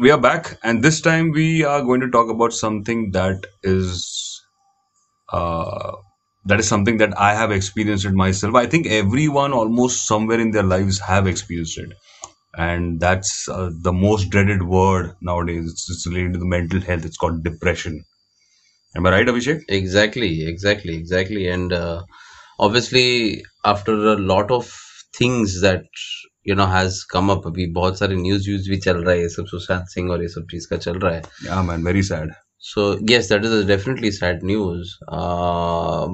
we are back, and this time we are going to talk about something that is uh, that is something that I have experienced it myself. I think everyone almost somewhere in their lives have experienced it, and that's uh, the most dreaded word nowadays. It's, it's related to the mental health. It's called depression. Am I right, Abhishek? Exactly, exactly, exactly. And uh, obviously, after a lot of things that you know has come up अभी बहुत सारे news views भी चल रहा है ये सब सुशांत सिंह और ये सब चीज़ का चल रहा है। Yeah man very sad so yes that is definitely sad news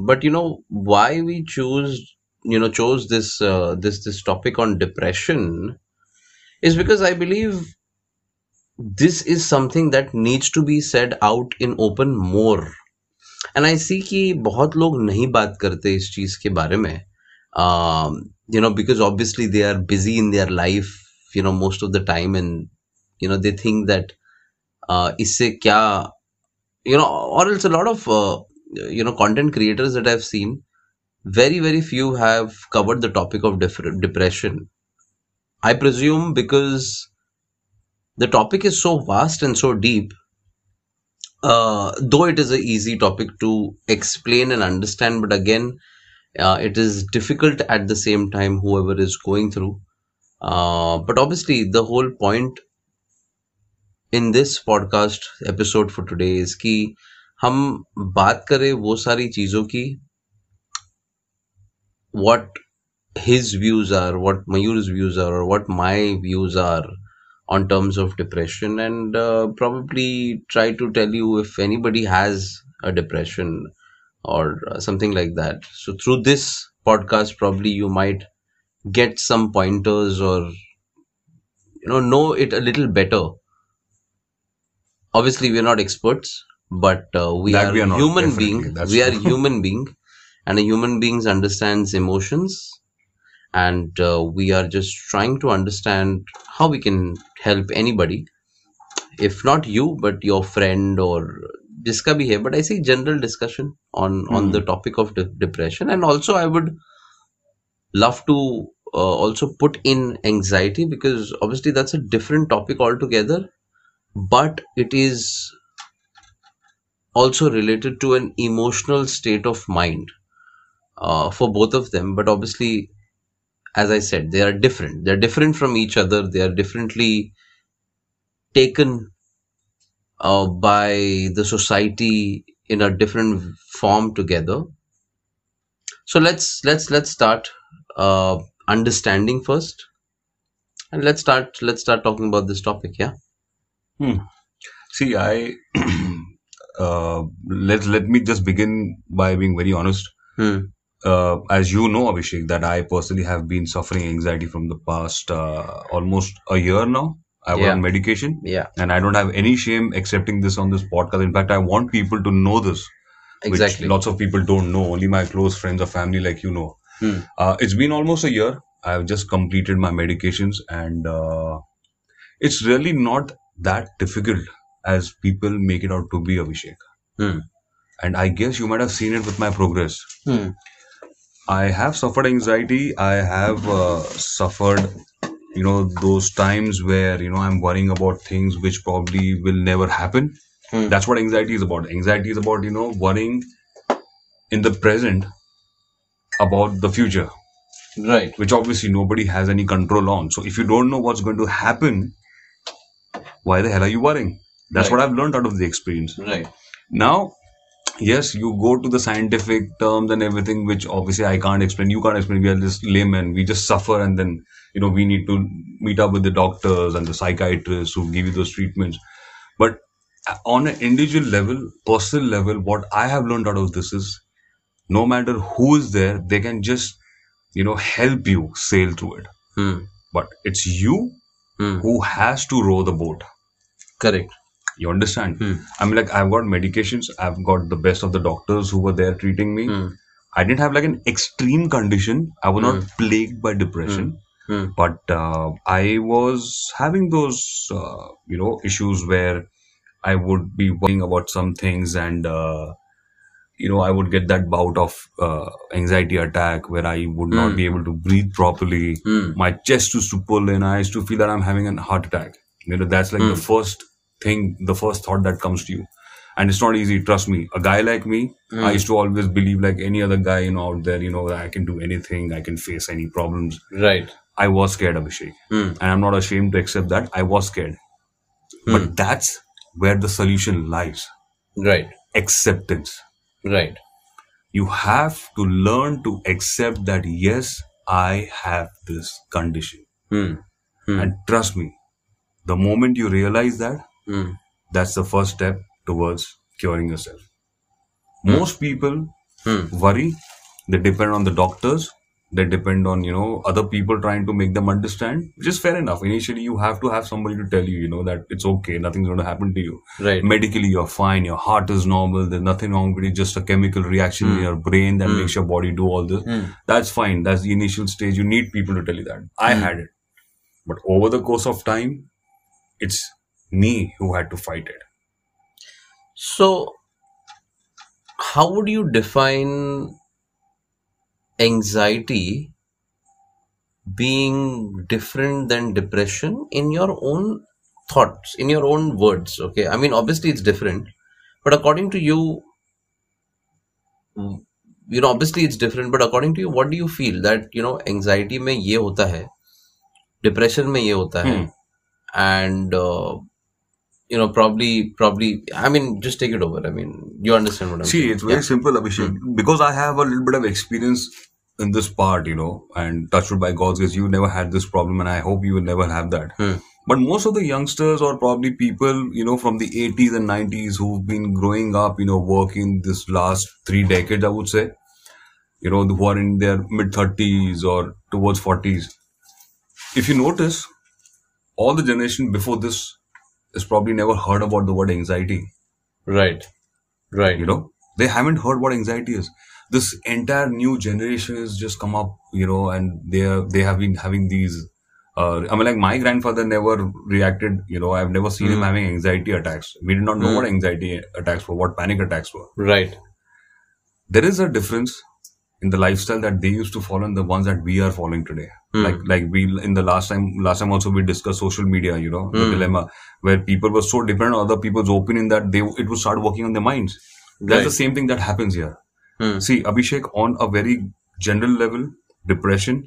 but you know why we choose you know chose this this this topic on depression is because I believe this is something that needs to be said out in open more and I see कि बहुत लोग नहीं बात करते इस चीज़ के बारे में। um, you know because obviously they are busy in their life you know most of the time and you know they think that uh, isse kya you know or else a lot of uh, you know content creators that i've seen very very few have covered the topic of def- depression. I presume because the topic is so vast and so deep uh, though it is an easy topic to explain and understand but again uh, it is difficult at the same time whoever is going through uh, but obviously the whole point in this podcast episode for today is कि हम बात करें वो सारी चीजों की what his views are, what Mayur's views are, or what my views are on terms of depression, and uh, probably try to tell you if anybody has a depression or uh, something like that. So through this podcast, probably you might get some pointers or you know know it a little better. Obviously we are not experts but uh, we are we are human being. We are human being and a human being understands emotions and uh, we are just trying to understand how we can help anybody if not you but your friend or जिसका भी है but I see general discussion on on Hmm. the topic of de- depression and also I would love to uh, also put in anxiety because obviously that's a different topic altogether but it is also related to an emotional state of mind uh, for both of them but obviously as i said they are different they're different from each other they are differently taken uh, by the society in a different form together so let's let's let's start uh, understanding first and let's start let's start talking about this topic yeah Hmm. See, I uh, let let me just begin by being very honest. hmm. Uh, as you know, Abhishek, that I personally have been suffering anxiety from the past uh, almost a year now. I was Yeah. on medication, yeah and I don't have any shame accepting this on this podcast. In fact, I want people to know this, which lots of people don't know. Only my close friends or family, like you, know. Hmm. Uh, it's been almost a year. I've just completed my medications, and uh, it's really not that difficult as people make it out to be, Abhishek. Hmm. And I guess you might have seen it with my progress. Hmm. I have suffered anxiety. I have uh, suffered, you know, those times where, you know, I'm worrying about things which probably will never happen. Hmm. That's what anxiety is about. Anxiety is about, you know, worrying in the present about the future, right which obviously nobody has any control on. So if you don't know what's going to happen, why the hell are you worrying? That's what I've learned out of the experience. right Now, yes, you go to the scientific terms and everything, which obviously I can't explain. You can't explain. We are just laymen. We just suffer, and then you know we need to meet up with the doctors and the psychiatrists who give you those treatments. But on an individual level, personal level, what I have learned out of this is, no matter who is there, they can just you know help you sail through it. hmm. But it's you Hmm. who has to row the boat. correct You understand? Hmm. I'm like, I've got medications. I've got the best of the doctors who were there treating me. Hmm. I didn't have like an extreme condition. I was not plagued by depression, Hmm. but uh, I was having those, uh, you know, issues where I would be worrying about some things and, uh, you know, I would get that bout of uh, anxiety attack where I would not Hmm. be able to breathe properly. Hmm. My chest used to pull in. I used to feel that I'm having a heart attack. You know, that's like the first thing, the first thought that comes to you. And it's not easy, trust me. A guy like me, I used to always believe like any other guy, you know, out there, you know, that I can do anything, I can face any problems. Right. I was scared, Abhishek. And I'm not ashamed to accept that. I was scared. But that's where the solution lies Right. acceptance. Right. You have to learn to accept that, yes, I have this condition. Hmm. And trust me, the moment you realize that, Hmm. that's the first step towards curing yourself. Most people Hmm. worry, they depend on the doctors, they depend on, you know, other people trying to make them understand, which is fair enough. Initially, you have to have somebody to tell you, you know, that it's okay, nothing's going to happen to you. Right. Medically, you're fine, your heart is normal, there's nothing wrong with it, just a chemical reaction in hmm. your brain that hmm. makes your body do all this. Hmm. That's fine. That's the initial stage. You need people to tell you that. I had it. But over the course of time, it's me who had to fight it. So, how would you define anxiety being different than depression in your own thoughts in your own words okay i mean obviously it's different but according to you you know obviously it's different but according to you what do you feel that you know anxiety may ye hota hai depression may ye hota hai hmm. and uh, you know, probably, probably, I mean, just take it over. I mean, you understand what I'm See, saying? it's very simple, Abhishek. Because I have a little bit of experience in this part, you know, and touched by God's grace, you never had this problem, and I hope you will never have that. Hmm. But most of the youngsters, or probably people, you know, from the 80s and 90s who've been growing up, you know, working this last three decades, I would say, you know, who are in their mid 30s or towards 40s, if you notice, all the generation before this has probably never heard about the word anxiety. Right, right. you know they haven't heard what anxiety is. This entire new generation has just come up you know and they are they have been having these uh, i mean like my grandfather never reacted you know i've never seen him hmm. having anxiety attacks. We did not know hmm. what anxiety attacks were what panic attacks were. Right, there is a difference in the lifestyle that they used to follow and the ones that we are following today. Hmm. Like like we in the last time last time also we discussed social media you know the dilemma where people were so dependent on other people's opinion that they it would start working on their minds. That's the same thing that happens here. Hmm. see abhishek on a very general level depression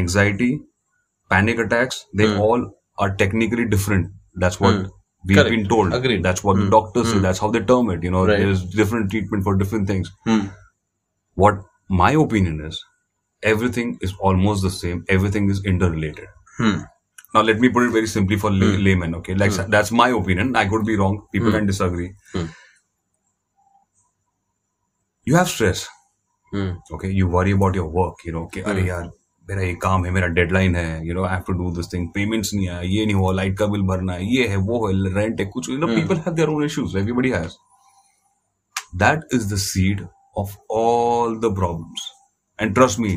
anxiety panic attacks they all are technically different. That's what we've Correct. been told. Agreed. that's what the doctors say. That's how they term it. You know Right. there's different treatment for different things. Hmm. what my opinion is everything is almost the same. Everything is interrelated. Hmm. now let me put it very simply for lay- laymen okay like that's my opinion i could be wrong people can disagree Hmm. you have stress Hmm. okay you worry about your work you know okay अरे यार मेरा ये काम है मेरा deadline है you know I have to do this thing payments नहीं आया ये नहीं हुआ लाइट का बिल भरना है ये है वो है रेंट है कुछ you know people have their own issues everybody has that is the seed of all the problems and trust me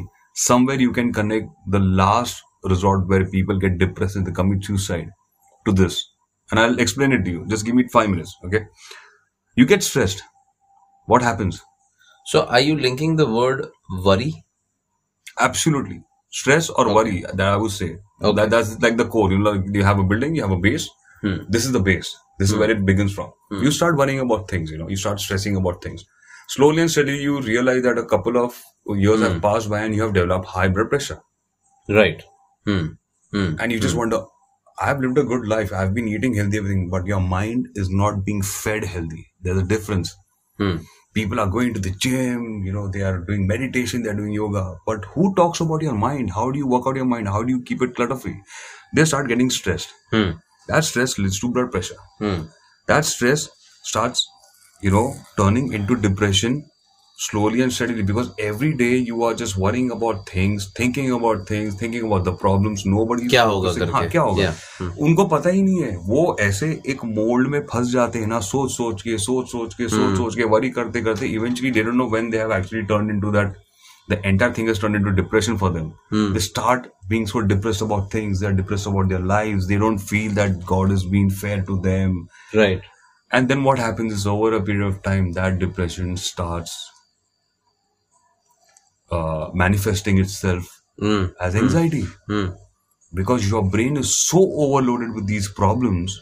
somewhere you can connect the last resort where people get depressed and they commit suicide to this. And i'll explain it to you. Just give me five minutes okay? You get stressed. What happens? So, are you linking the word worry? absolutely. Stress or worry that i would say. Okay. that, that's like the core. You know like you have a building you have a base. Hmm. this is the base. This is hmm. where it begins from. Hmm. You start worrying about things you know. You start stressing about things. Slowly and steadily you realize that a couple of years hmm. have passed by and you have developed high blood pressure. Right. Hmm. Hmm. and you just wonder i've lived a good life i've been eating healthy everything but your mind is not being fed healthy there's a difference Hmm. people are going to the gym you know they are doing meditation they're doing yoga but who talks about your mind how do you work out your mind how do you keep it clutter free they start getting stressed Hmm. that stress leads to blood pressure Hmm. that stress starts you know turning into depression slowly and steadily because every day you are just worrying about things thinking about things thinking about the problems nobody is क्या होगा focusing. करके? हाँ क्या होगा Yeah. उनको पता ही नहीं है वो ऐसे एक मोल्ड में फंस जाते हैं ना सोच सोच के सोच सोच के सोच सोच के वरी करते करते eventually they don't know when they have actually turn into that the entire thing has turned into depression for them. They start being so depressed about things. They're depressed about their lives. They don't feel that God is being fair to them. Right. And then what happens is over a period of time, that depression starts uh, manifesting itself Hmm. as anxiety. Hmm. because your brain is so overloaded with these problems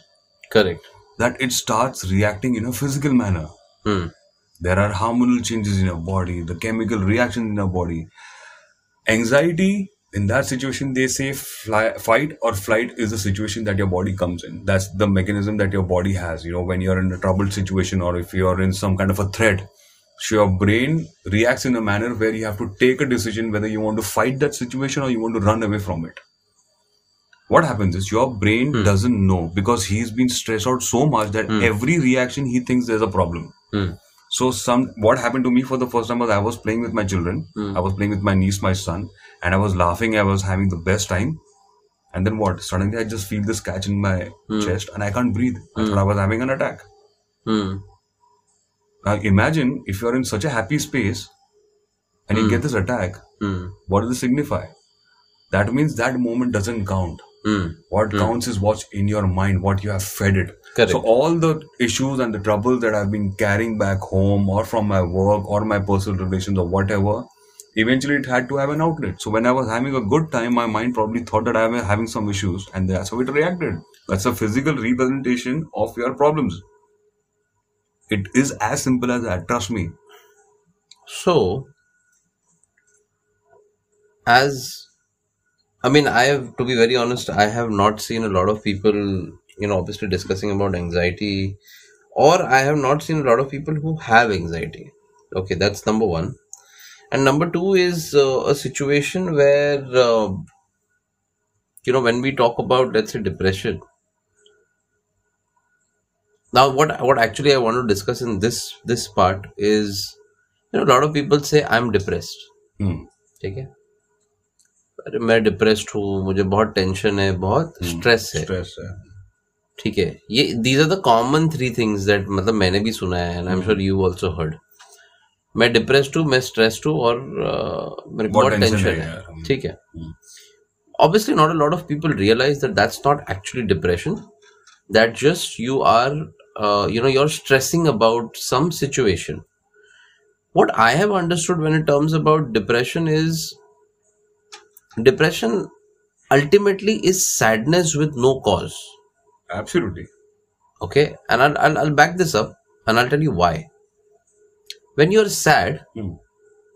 Correct. that it starts reacting in a physical manner. Hmm. There are hormonal changes in your body, the chemical reactions in your body. Anxiety, in that situation, they say fly, fight or flight is the situation that your body comes in. That's the mechanism that your body has. You know, when you're in a troubled situation or if you're in some kind of a threat, so your brain reacts in a manner where you have to take a decision whether you want to fight that situation or you want to run away from it. What happens is your brain hmm. doesn't know because he's been stressed out so much that hmm. every reaction he thinks there's a problem. Hmm. So some what happened to me for the first time was I was playing with my children. Hmm. I was playing with my niece, my son, and I was laughing. I was having the best time. And then what? Suddenly I just feel this catch in my chest and I can't breathe. I thought I was having an attack. Hmm. Now imagine if you're in such a happy space and you get this attack, Hmm. what does it signify? That means that moment doesn't count. Hmm. What counts is what's in your mind, what you have fed it. Correct. So all the issues and the troubles that I've been carrying back home or from my work or my personal relations or whatever, eventually it had to have an outlet. So when I was having a good time, my mind probably thought that I was having some issues and that's how it reacted. That's a physical representation of your problems. It is as simple as that, trust me. So, as I mean, I have to be very honest, I have not seen a lot of people, you know, obviously discussing about anxiety, or I have not seen a lot of people who have anxiety. Okay, that's number one. And number two is uh, a situation where, uh, you know, when we talk about, let's say, depression. Now, what what actually I want to discuss in this this part is, you know, a lot of people say I'm depressed. Hmm. ठीक है अरे मैं depressed हूँ मुझे बहुत tension है बहुत stress है Stress. है. ठीक है ये these are the common three things that मतलब मैंने भी सुना है and I am sure you also heard मैं डिप्रेस्ड हूँ मैं स्ट्रेस्ड हूँ और uh, मेरे को बहुत टेंशन है है हम्म। ठीक है obviously not a lot of people realize that that's not actually depression that just you are uh, you know you're stressing about some situation what i have understood when it terms about depression is depression ultimately is sadness with no cause Absolutely. okay and I'll, I'll, I'll back this up and i'll tell you why when you're sad Hmm.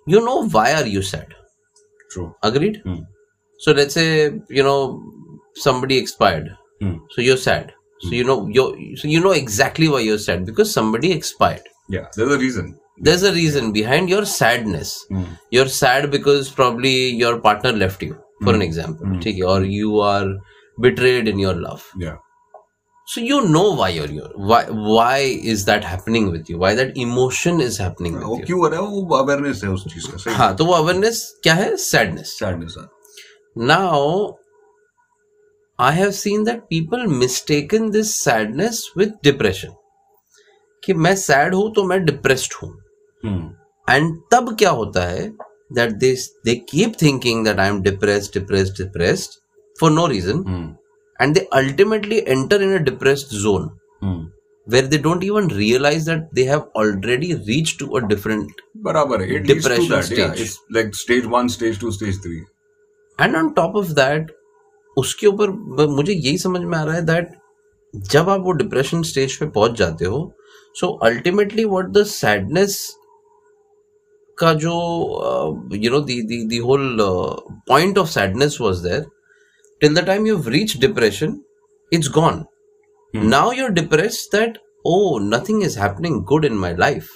you know why are you sad True. agreed Hmm. so let's say you know somebody expired Hmm. so you're sad so you know you so you know exactly why you're sad because somebody expired Yeah, there's a reason. there's a reason behind your sadness Hmm. you're sad because probably your partner left you for an example ठीक है, or you are betrayed in your love Yeah. so you know why you're here why why is that happening with you why that emotion is happening वो with you क्यों हो रहा है वो awareness है उस चीज का सही हाँ तो वो अवेयरनेस क्या है सैडनेस सैडनेस है Now, I have seen that people mistaken this sadness with depression. कि मैं सैड हूँ तो मैं डिप्रेस्ड हूँ हम्म एंड तब क्या होता है that they they keep thinking that I am depressed depressed depressed for no reason hmm and they ultimately enter in a depressed zone hmm where they don't even realize that they have already reached to a different बराबर है leads to yeah stage. it's like stage one stage two stage three and on top of that उसके ऊपर मुझे यही समझ में आ रहा है दैट जब आप वो डिप्रेशन स्टेज पे पहुँच जाते हो so ultimately what the sadness का जो you know the whole point of sadness was there till the time you reach depression it's gone now you are depressed that oh nothing is happening good in my life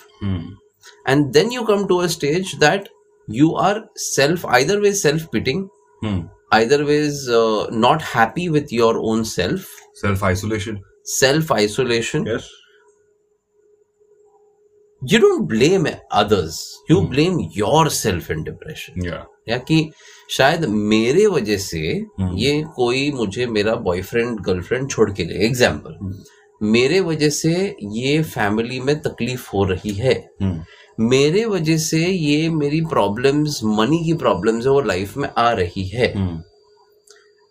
and then you come to a stage that you are self either way self pitying hmm either ways uh, not happy with your own self self isolation self isolation yes you don't blame others you hmm. blame yourself in depression yeah या कि शायद मेरे वजह से ये कोई मुझे मेरा बॉयफ्रेंड गर्लफ्रेंड छोड़ के गए एग्ज़ाम्पल मेरे वजह से ये फैमिली में तकलीफ़ हो रही है हम्म मेरे वजह से ये मेरी प्रॉब्लम्स मनी की प्रॉब्लम्स है वो लाइफ में आ रही है।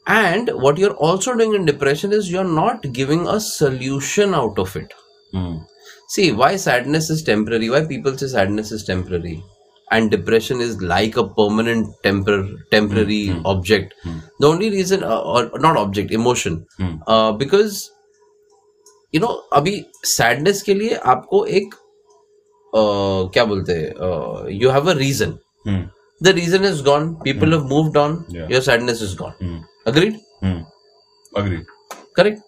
And what you are also doing in depression is you are not giving a solution out of it see why sadness is temporary why people say sadness is temporary and depression is like a permanent temporary object the only reason not object emotion because you know अभी sadness के लिए आपको एक क्या बोलते हैं you have a reason the reason is gone people have moved on your sadness is gone agreed agreed correct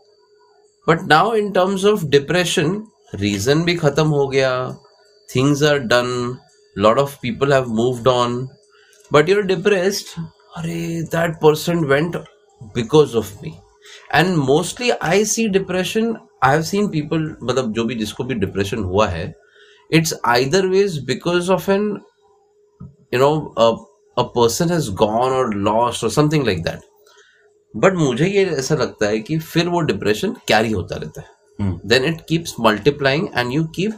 but now in terms of depression reason भी खत्म हो गया. Things are done lot of people have moved on but you're depressed अरे that person went because of me and mostly I see depression I have seen people मतलब जो भी जिसको भी डिप्रेशन हुआ है it's either ways because of an you know a, a person has gone or lost or something like that but मुझे ये ऐसा लगता है कि फिर वो डिप्रेशन कैरी होता रहता है Hmm. Then it keeps multiplying and you keep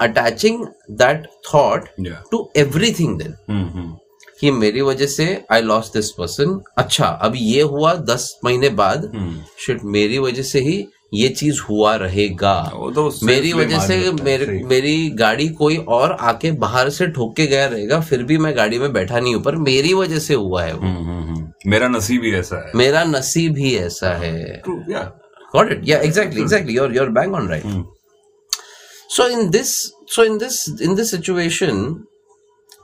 attaching that thought. To everything then Hmm. Hmm. कि मेरी वजह से आई लॉस दिस पर्सन अच्छा अभी ये हुआ दस महीने बाद Hmm. शिट मेरी वजह से ही ये चीज़ हुआ रहेगा। तो मेरी वजह से मेरे मेरी गाड़ी कोई और आके बाहर से ठोक के गया रहेगा फिर भी मैं गाड़ी में बैठा नहीं हूँ पर मेरी वजह से हुआ है वो। हम्म, हम्म, हम्म। मेरा नसीब ही ऐसा है। मेरा नसीब ही ऐसा है। Got it yeah exactly exactly your your on right so in this so in this in this situation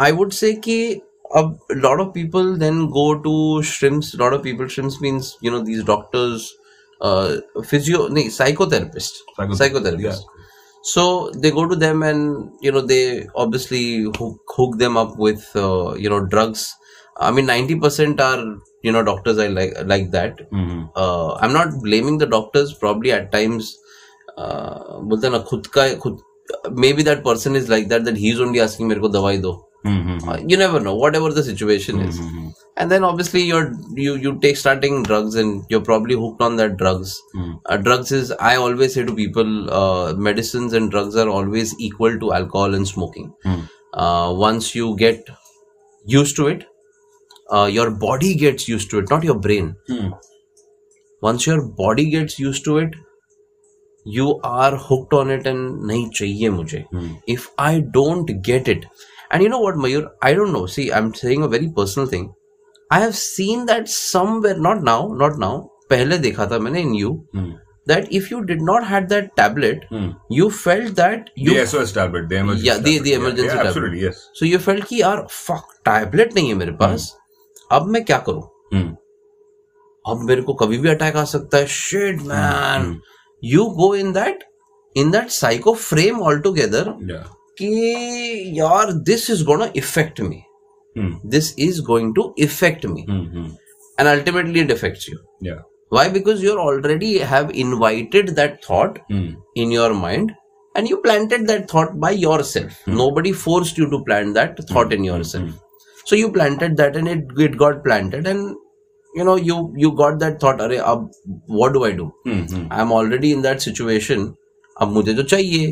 I would say कि अब lot of people then go to shrinks lot of people shrinks means you know these doctors uh physio no, psychotherapist Psycho- Psychotherapist, psychotherapist so they go to them and you know they obviously hook, hook them up with uh, you know drugs i mean 90% are you know doctors i like like that mm-hmm. uh, I'm not blaming the doctors. Probably at times, uh, बोलते हैं ना खुद का खुद maybe that person is like that that he's only asking मेरे को दवाई दो. Hmm. Hmm. Uh, you never know. Whatever the situation is, Hmm. and then obviously you're you you take starting drugs and you're probably hooked on that drugs. Hmm. Uh, drugs is I always say to people, uh, medicines and drugs are always equal to alcohol and smoking. Hmm. Uh, once you get used to it, uh, your body gets used to it, not your brain Hmm. once your body gets used to it you are hooked on it and nahi chahiye mujhe Hmm. if i don't get it and you know what mayur i don't know see i'm saying a very personal thing i have seen that somewhere not now not now पहले देखा था मैंने in you Hmm. that if you did not had that tablet Hmm. you felt that you The SOS tablet, the emergency. Yeah, the- tablet. the emergency yeah, tablet. Absolutely, yes. so you felt कि यार fuck tablet नहीं है मेरे पास अब मैं क्या करूँ Hmm. अब मेरे को कभी भी अटैक आ सकता है shit man you go in that in that psycho frame all together Yeah. कि यार this is gonna affect me Hmm. This is going to affect me Hmm. Hmm. And ultimately it affects you Yeah. why because you already have invited that thought Hmm. in your mind and you planted that thought by yourself nobody forced you to plant that thought in yourself so you planted that and it, it got planted and you know you you got that thought Arey, ab, what do i do Hmm. Hmm. i'm already in that situation अब मुझे तो चाहिए।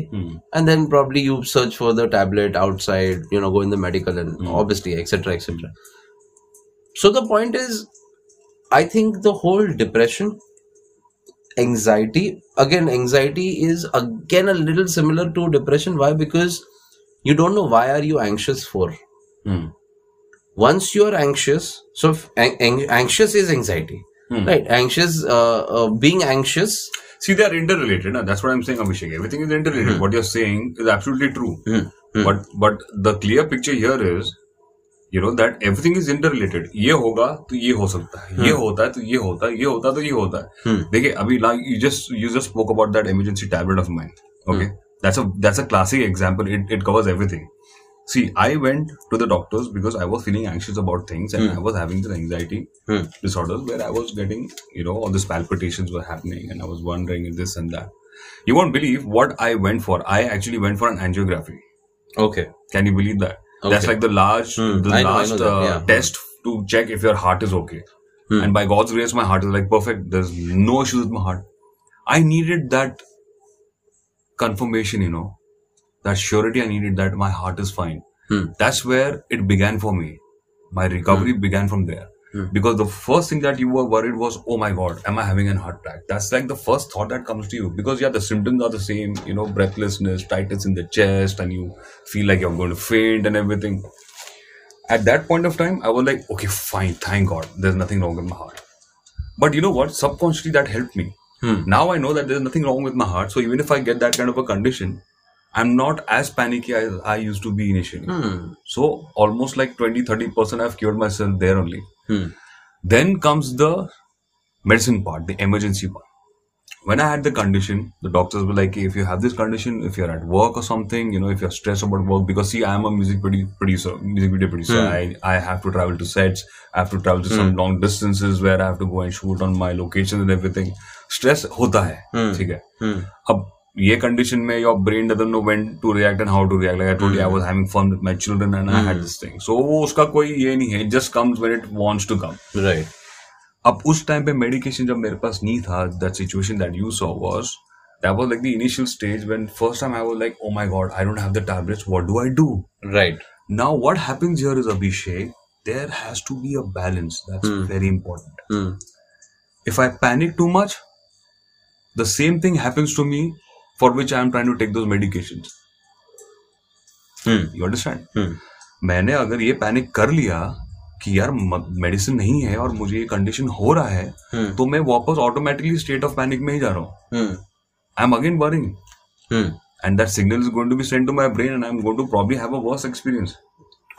And then probably you search for the tablet outside you know go in the medical and obviously etcetera etcetera so the point is I think the whole depression anxiety again anxiety is again a little similar to depression why because you don't know why are you anxious for once you are anxious so anxious is anxiety right anxious being anxious See, they are interrelated. That's what I'm saying, Abhishek. Everything is interrelated. Hmm. What you're saying is absolutely true. Hmm. Hmm. But but the clear picture here is, you know, that everything is interrelated. ये होगा तो ये हो सकता है. ये होता है तो ये होता है. ये होता तो ये होता है. देखिए अभी you just you just spoke about that emergency tablet of mine. Okay, that's a that's a classic example. It it covers everything. See, I went to the doctors because I was feeling anxious about things and I was having this anxiety Hmm. disorders where I was getting, you know, all these palpitations were happening and I was wondering if this and that. You won't believe what I went for. I actually went for an angiography. okay Can you believe that? That's Okay. like the large, Hmm, the I know, I last know that, uh, yeah. test to check if your heart is okay. Hmm. And by God's grace, my heart is like perfect. There's no issues with my heart. I needed that confirmation, you know, that surety. I needed that my heart is fine. Hmm. That's where it began for me. My recovery began from there. Hmm. Because the first thing that you were worried was, oh my God, am I having a heart attack? That's like the first thought that comes to you. Because yeah, the symptoms are the same, you know, breathlessness, tightness in the chest, and you feel like you're going to faint and everything. At that point of time, I was like, okay, fine, thank God, there's nothing wrong with my heart. But you know what? Subconsciously, that helped me. Hmm. Now I know that there's nothing wrong with my heart. So even if I get that kind of a condition, I'm not as panicky as I used to be initially. Hmm. So almost like 20 30% I've cured myself there only. Hmm. Then comes the medicine part, the emergency part. When I had the condition, the doctors were like, if you have this condition, if you're at work or something, you know, if you're stressed about work, because see, I am a music producer, music video producer. I, I have to travel to sets, I have to travel to some long distances where I have to go and shoot on my location and everything. Stress होता है, ठीक है. Hmm. अब ये condition में your brain doesn't know when to react and how to react like I I was having fun with my children and had this thing so वो उसका कोई ये नहीं है. Just comes when it wants to come right अब उस time पे medication जब मेरे पास नहीं था that situation that you saw was that was like the initial stage when first time I was like oh my God I don't have the tablets what do I do right now what happens here is Abhishek there has to be a balance that's very important if I panic too much the same thing happens to me for which I am trying to take those medication you understand मैंने अगर ये panic कर लिया कि यार medicine नहीं है और मुझे ये कंडीशन हो रहा है hmm. तो मैं वापस ऑटोमेटिकली स्टेट ऑफ़ पैनिक में ही जा रहा हूँ। I am again burning and that signal is going to be send to my brain and I am going to probably have worse experience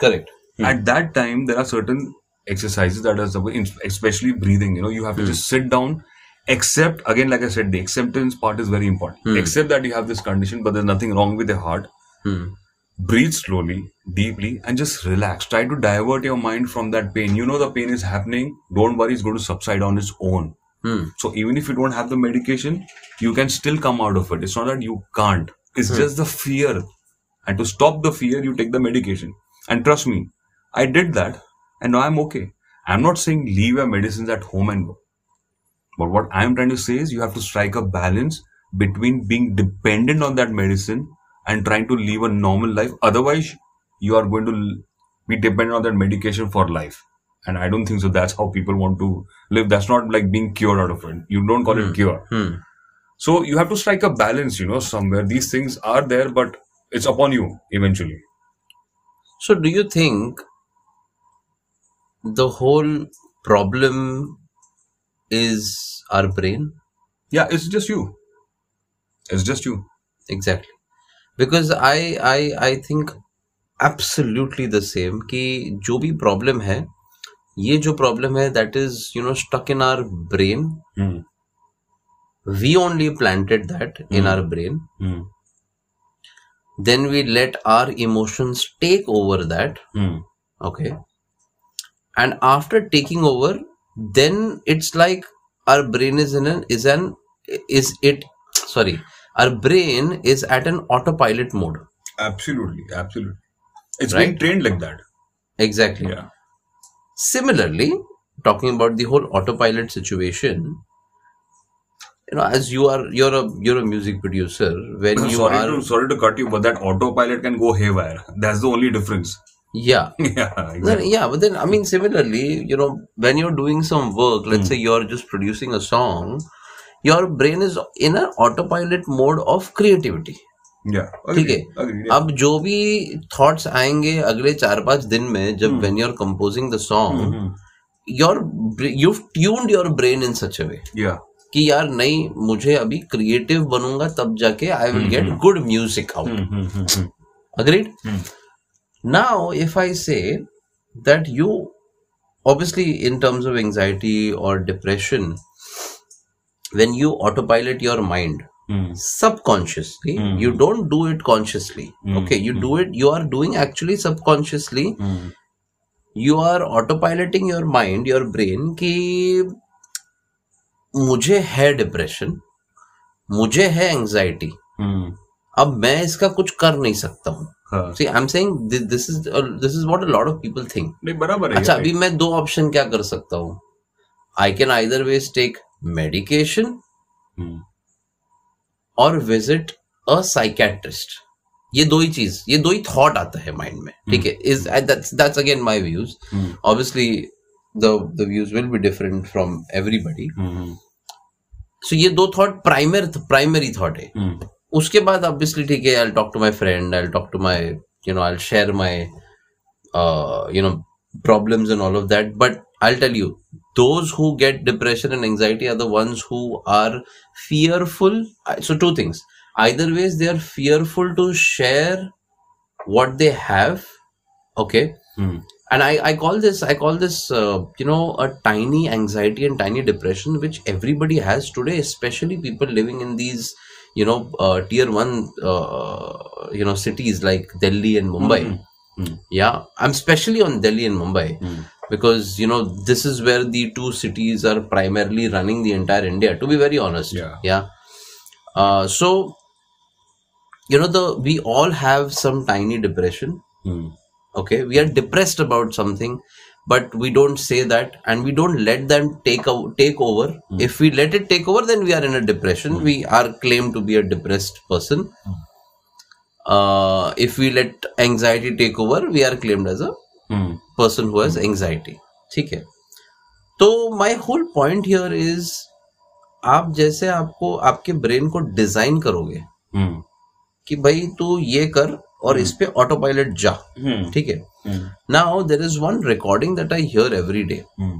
correct at that time there are certain exercise that are specially breathing you know you have to sit down accept again like i said the acceptance part is very important Except that you have this condition but there's nothing wrong with your heart Hmm. breathe slowly deeply and just relax try to divert your mind from that pain you know the pain is happening don't worry it's going to subside on its own Hmm. so even if you don't have the medication, you can still come out of it. It's not that you can't. It's just the fear. And to stop the fear, you take the medication. And trust me, I did that and now I'm okay. I'm not saying leave your medicines at home and go. But what I'm trying to say is you have to strike a balance between being dependent on that medicine and trying to live a normal life. Otherwise, you are going to be dependent on that medication for life. And I don't think so. That's how people want to live. That's not like being cured out of it. You don't call it cure. Hmm. So you have to strike a balance, you know, somewhere. These things are there, but it's upon you eventually. So, do you think the whole problem is our brain? Yeah, it's just you. It's just you. Exactly. Because I I I think absolutely the same कि जो भी problem है ये जो problem है that is you know stuck in our brain Hmm. we only planted that in our brain Hmm. then we let our emotions take over that Hmm. okay and after taking over then it's like our brain is in an is an is it sorry our brain is at an autopilot mode Absolutely. Absolutely. It's been trained like that. exactly Yeah. similarly talking about the whole autopilot situation you know as you are you're a you're a music producer when you sorry are to sorry to cut you, but that autopilot can go haywire. That's the only difference. Yeah yeah, Exactly. Then, yeah, but then I mean, similarly, you know, when you're doing some work, let's say you're just producing a song, your brain is in an autopilot mode of creativity. Yeah. ठीक है. Yeah. अब जो भी thoughts आएँगे अगले चार पाँच दिन में जब when you're composing the song Mhm. your bra- you've tuned your brain in such a way Yeah. कि यार नहीं मुझे अभी क्रिएटिव बनूँगा तब जाके I will get good music out Hmm, hmm, hmm, Agreed? Hmm. Now, if I say that you, obviously, in terms of anxiety or depression, when you autopilot your mind hmm. subconsciously, Hmm. you don't do it consciously. Hmm. Okay, you do it, you are doing actually subconsciously, Hmm. you are autopiloting your mind, your brain कि मुझे है depression मुझे है anxiety Hmm. अब मैं इसका कुछ कर नहीं सकता हूँ हाँ. See, I'm saying thi- this is uh, this is what a lot of people think. नहीं बराबर है अच्छा अभी मैं दो ऑप्शन क्या कर सकता हूँ I can either ways take medication Hmm. और विज़िट अ साइकेट्रिस्ट ये दो ही चीज़ ये दो ही थॉट आता है माइंड में ठीक है is that's that's again my views. Obviously the the views will be different from everybody. So ये दो थॉट प्राइमर प्राइमरी थॉट है Hmm. उसके बाद ऑब्वियसली ठीक है I talk to my friend I talk to my you know I share my you know problems in all of that but I tell you those who get depression and anxiety are the ones who are fearful so two things either ways they are fearful to share what they have okay and I I call this I call this you know a tiny anxiety and tiny depression which everybody has today especially people living in these you know uh, tier 1 uh, you know cities like delhi and mumbai Hmm. yeah i'm especially on delhi and mumbai Hmm. because you know this is where the two cities are primarily running the entire india to be very honest Yeah. yeah uh, so you know the we all have some tiny depression Hmm. okay we are depressed about something but we don't say that and we don't let them take o- take over mm. if we let it take over then we are in a depression mm. we are claimed to be a depressed person mm. uh, if we let anxiety take over we are claimed as a Hmm. person who has anxiety ठीक है तो my whole point here is आप जैसे आपको आपके brain को design करोगे Hmm. कि भाई तू ये कर और इस पे ऑटो पायलट जा Hmm. ठीक है Hmm. Now there is one recording that I hear every day Hmm.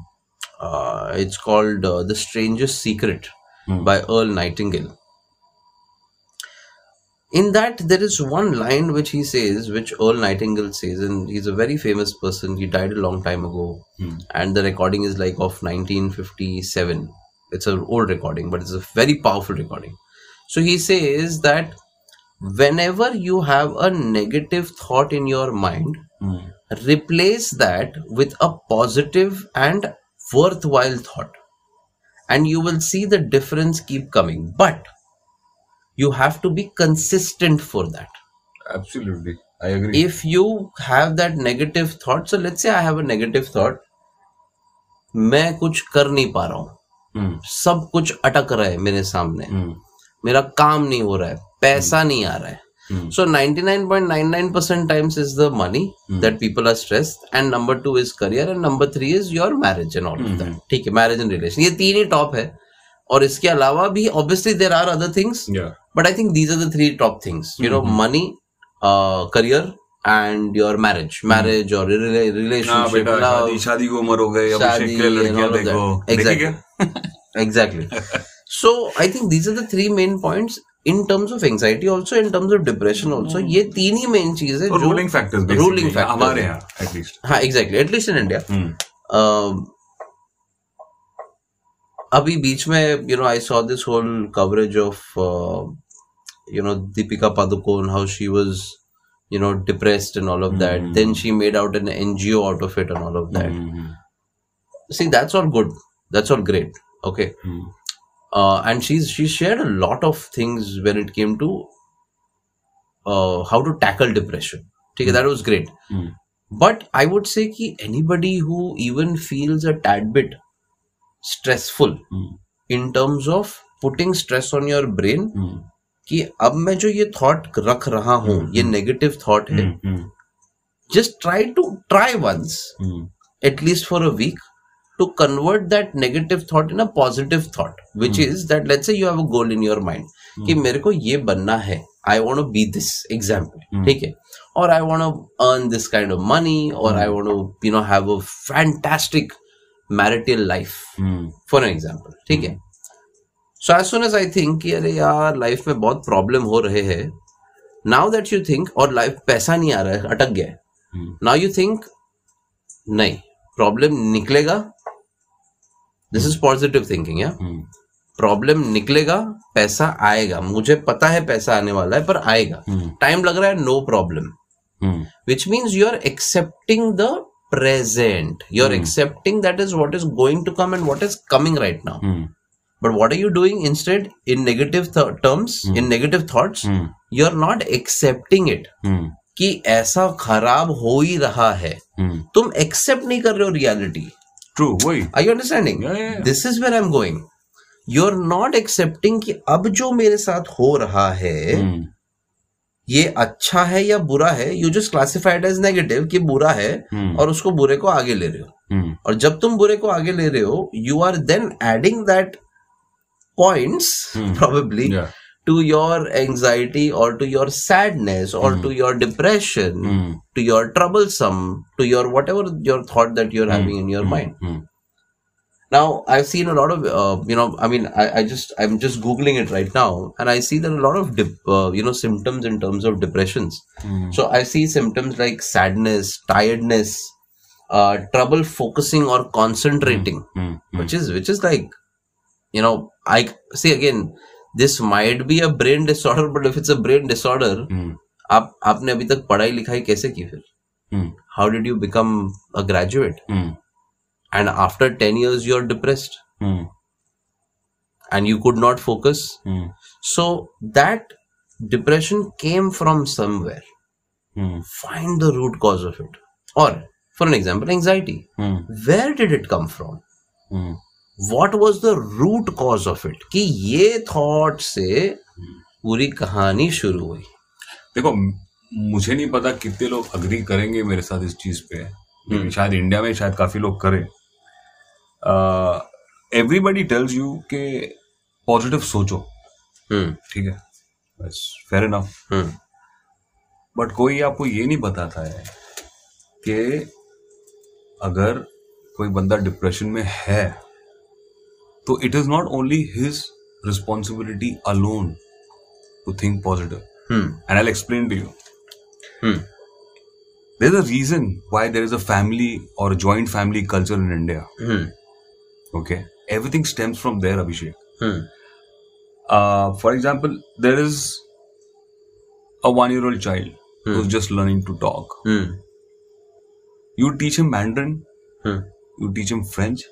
It's called the strangest secret Hmm. by Earl Nightingale. In that, there is one line which he says, which Earl Nightingale says, and he's a very famous person. He died a long time ago, Hmm. and the recording is like of 1957. It's an old recording, but it's a very powerful recording. So he says that whenever you have a negative thought in your mind, Hmm. replace that with a positive and worthwhile thought and you will see the difference keep coming but you have to be consistent for that Absolutely. I agree. if you have that negative thought so let's say i have a negative thought मैं कुछ कर नहीं पा रहा हूँ Hmm. सब कुछ अटक रहा है मेरे सामने Hmm. मेरा काम नहीं हो रहा है पैसा नहीं आ रहा है। So ninety nine point nine nine percent times is the money that people and number two is career and number three is your marriage and all ठीक है मैरिज एंड रिलेशन ये तीन ही टॉप है। और इसके अलावा भी obviously there are other things but I think these are three top things you know money career and your marriage marriage और रिलेशनशिप शादी की उम्र हो गई exactly exactly so I think these are the main points in terms of anxiety also in terms of depression also ये तीन ही main चीज़ है ruling factors ruling factor हमारे यहाँ एटलीस्ट हाँ एग्जैक्टली एटलीस्ट इन इंडिया अभी बीच में you know I saw this whole coverage of you know Deepika Padukone how she was you know depressed and all of that then she made out an NGO out of it and all of that see that's all good that's all great okay uh, and she's she shared a lot of things when it came to uh, how to tackle depression okay mm. that was great hmm, but i would say ki anybody who even feels a tad bit stressful hmm, in terms of putting stress on your brain hmm, कि अब मैं जो ये thought रख रहा हूँ ये negative thought है हम्म, just try to try once hmm, at least for a week to convert that negative thought in a positive thought which mm. is that let's say you have a goal in your mind mm. कि मेरे को ये बनना है I want to be this example ठीक है? और I want to earn this kind of money और I want to you know have a fantastic marital life for an example ठीक है? So as soon as I think कि अरे यार life में बहुत प्रॉब्लम हो रहे हैं नाउ दैट यू थिंक और लाइफ पैसा नहीं आ रहा है अटक गया है नाउ यू थिंक नहीं प्रॉब्लम निकलेगा दिस इज़ पॉजिटिव थिंकिंग या प्रॉब्लम निकलेगा पैसा आएगा। मुझे पता है पैसा आने वाला है पर आएगा। टाइम लग रहा है no problem which means you are accepting the present you are accepting that is what is going to come and what is coming right now but what are you doing instead in negative terms in negative thoughts hmm, you are not accepting it कि ऐसा खराब हो ही रहा है। हम्म, तुम accept नहीं कर रहे हो रियलिटी ट्रू वही Are you understanding? Yeah, yeah, yeah. This is where I'm going. You're not कि अब जो मेरे साथ हो रहा है हम्म, ये अच्छा है या बुरा है you just classified as negative कि बुरा है हम्म, और उसको बुरे को आगे ले रहे हो हम्म, और जब तुम बुरे को आगे ले रहे हो you are then adding that points Hmm. To your anxiety or to your sadness or to your depression, Mm. to your troublesome, to your whatever your thought that you're having in your mind. Mm. Now, I've seen a lot of, uh, you know, I mean, I, I just, I'm just Googling it right now and I see that a lot of, dep- uh, you know, symptoms in terms of depressions. Mm. So I see symptoms like sadness, tiredness, uh, trouble focusing or concentrating, Mm. Mm. which is, which is like, you know, I see again, this might be a brain disorder but if it's a brain disorder आप आपने अभी तक पढ़ाई लिखाई कैसे की फिर? How did you become a graduate and after ten years you are depressed and you could not focus so that depression came from somewhere find the root cause of it और for example anxiety where did it come from Mm. Was the root cause of it कि ये thought से पूरी कहानी शुरू हुई। देखो मुझे नहीं पता कितने लोग अग्री करेंगे मेरे साथ इस चीज़ पे। शायद इंडिया में शायद काफ़ी लोग करें। एवरीबडी टेल्स यू के पॉजिटिव सोचो। हम्म ठीक है? बस फेयर इनफ बट कोई आपको ये नहीं बताता है कि अगर कोई बंदा डिप्रेशन में है So it is not only his responsibility alone to think hmm. And I'll explain to you. Hmm. There's a reason why there is a family or a joint family culture in India. Hmm. Okay. Everything stems from there, Abhishek. Uh, for example, there is a one year old child who's just learning to talk. You teach him Mandarin, you teach him French,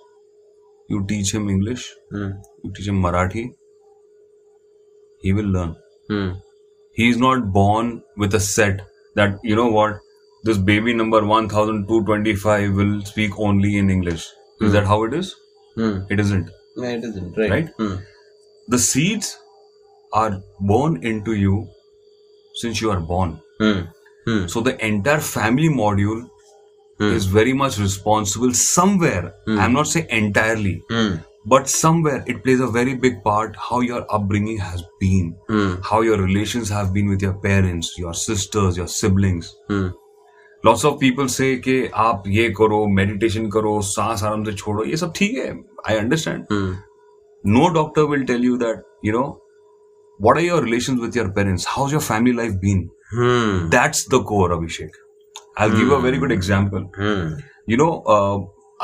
you teach him English, mm. you teach him Marathi, he will learn. Mm. He is not born with a set that, you know what, this baby number 1225 will speak only in English. Mm. Is hmm. that how it is? Hmm. It isn't. No, it isn't, right? right? Hmm. The seeds are born into you since you are born. So the entire family module Hmm. is very much responsible somewhere i'm not saying entirely Hmm. but somewhere it plays a very big part how your upbringing has been Hmm. how your relations have been with your parents your sisters your siblings Hmm. Lots of people से कि आप ये करो meditation करो सांस आराम से छोड़ो ये सब ठीक है I understand Hmm. No doctor will tell you that you know what are your relations with your parents how's your family life been Hmm. that's the core abhishek i'll give you a very good example Hmm. you know uh,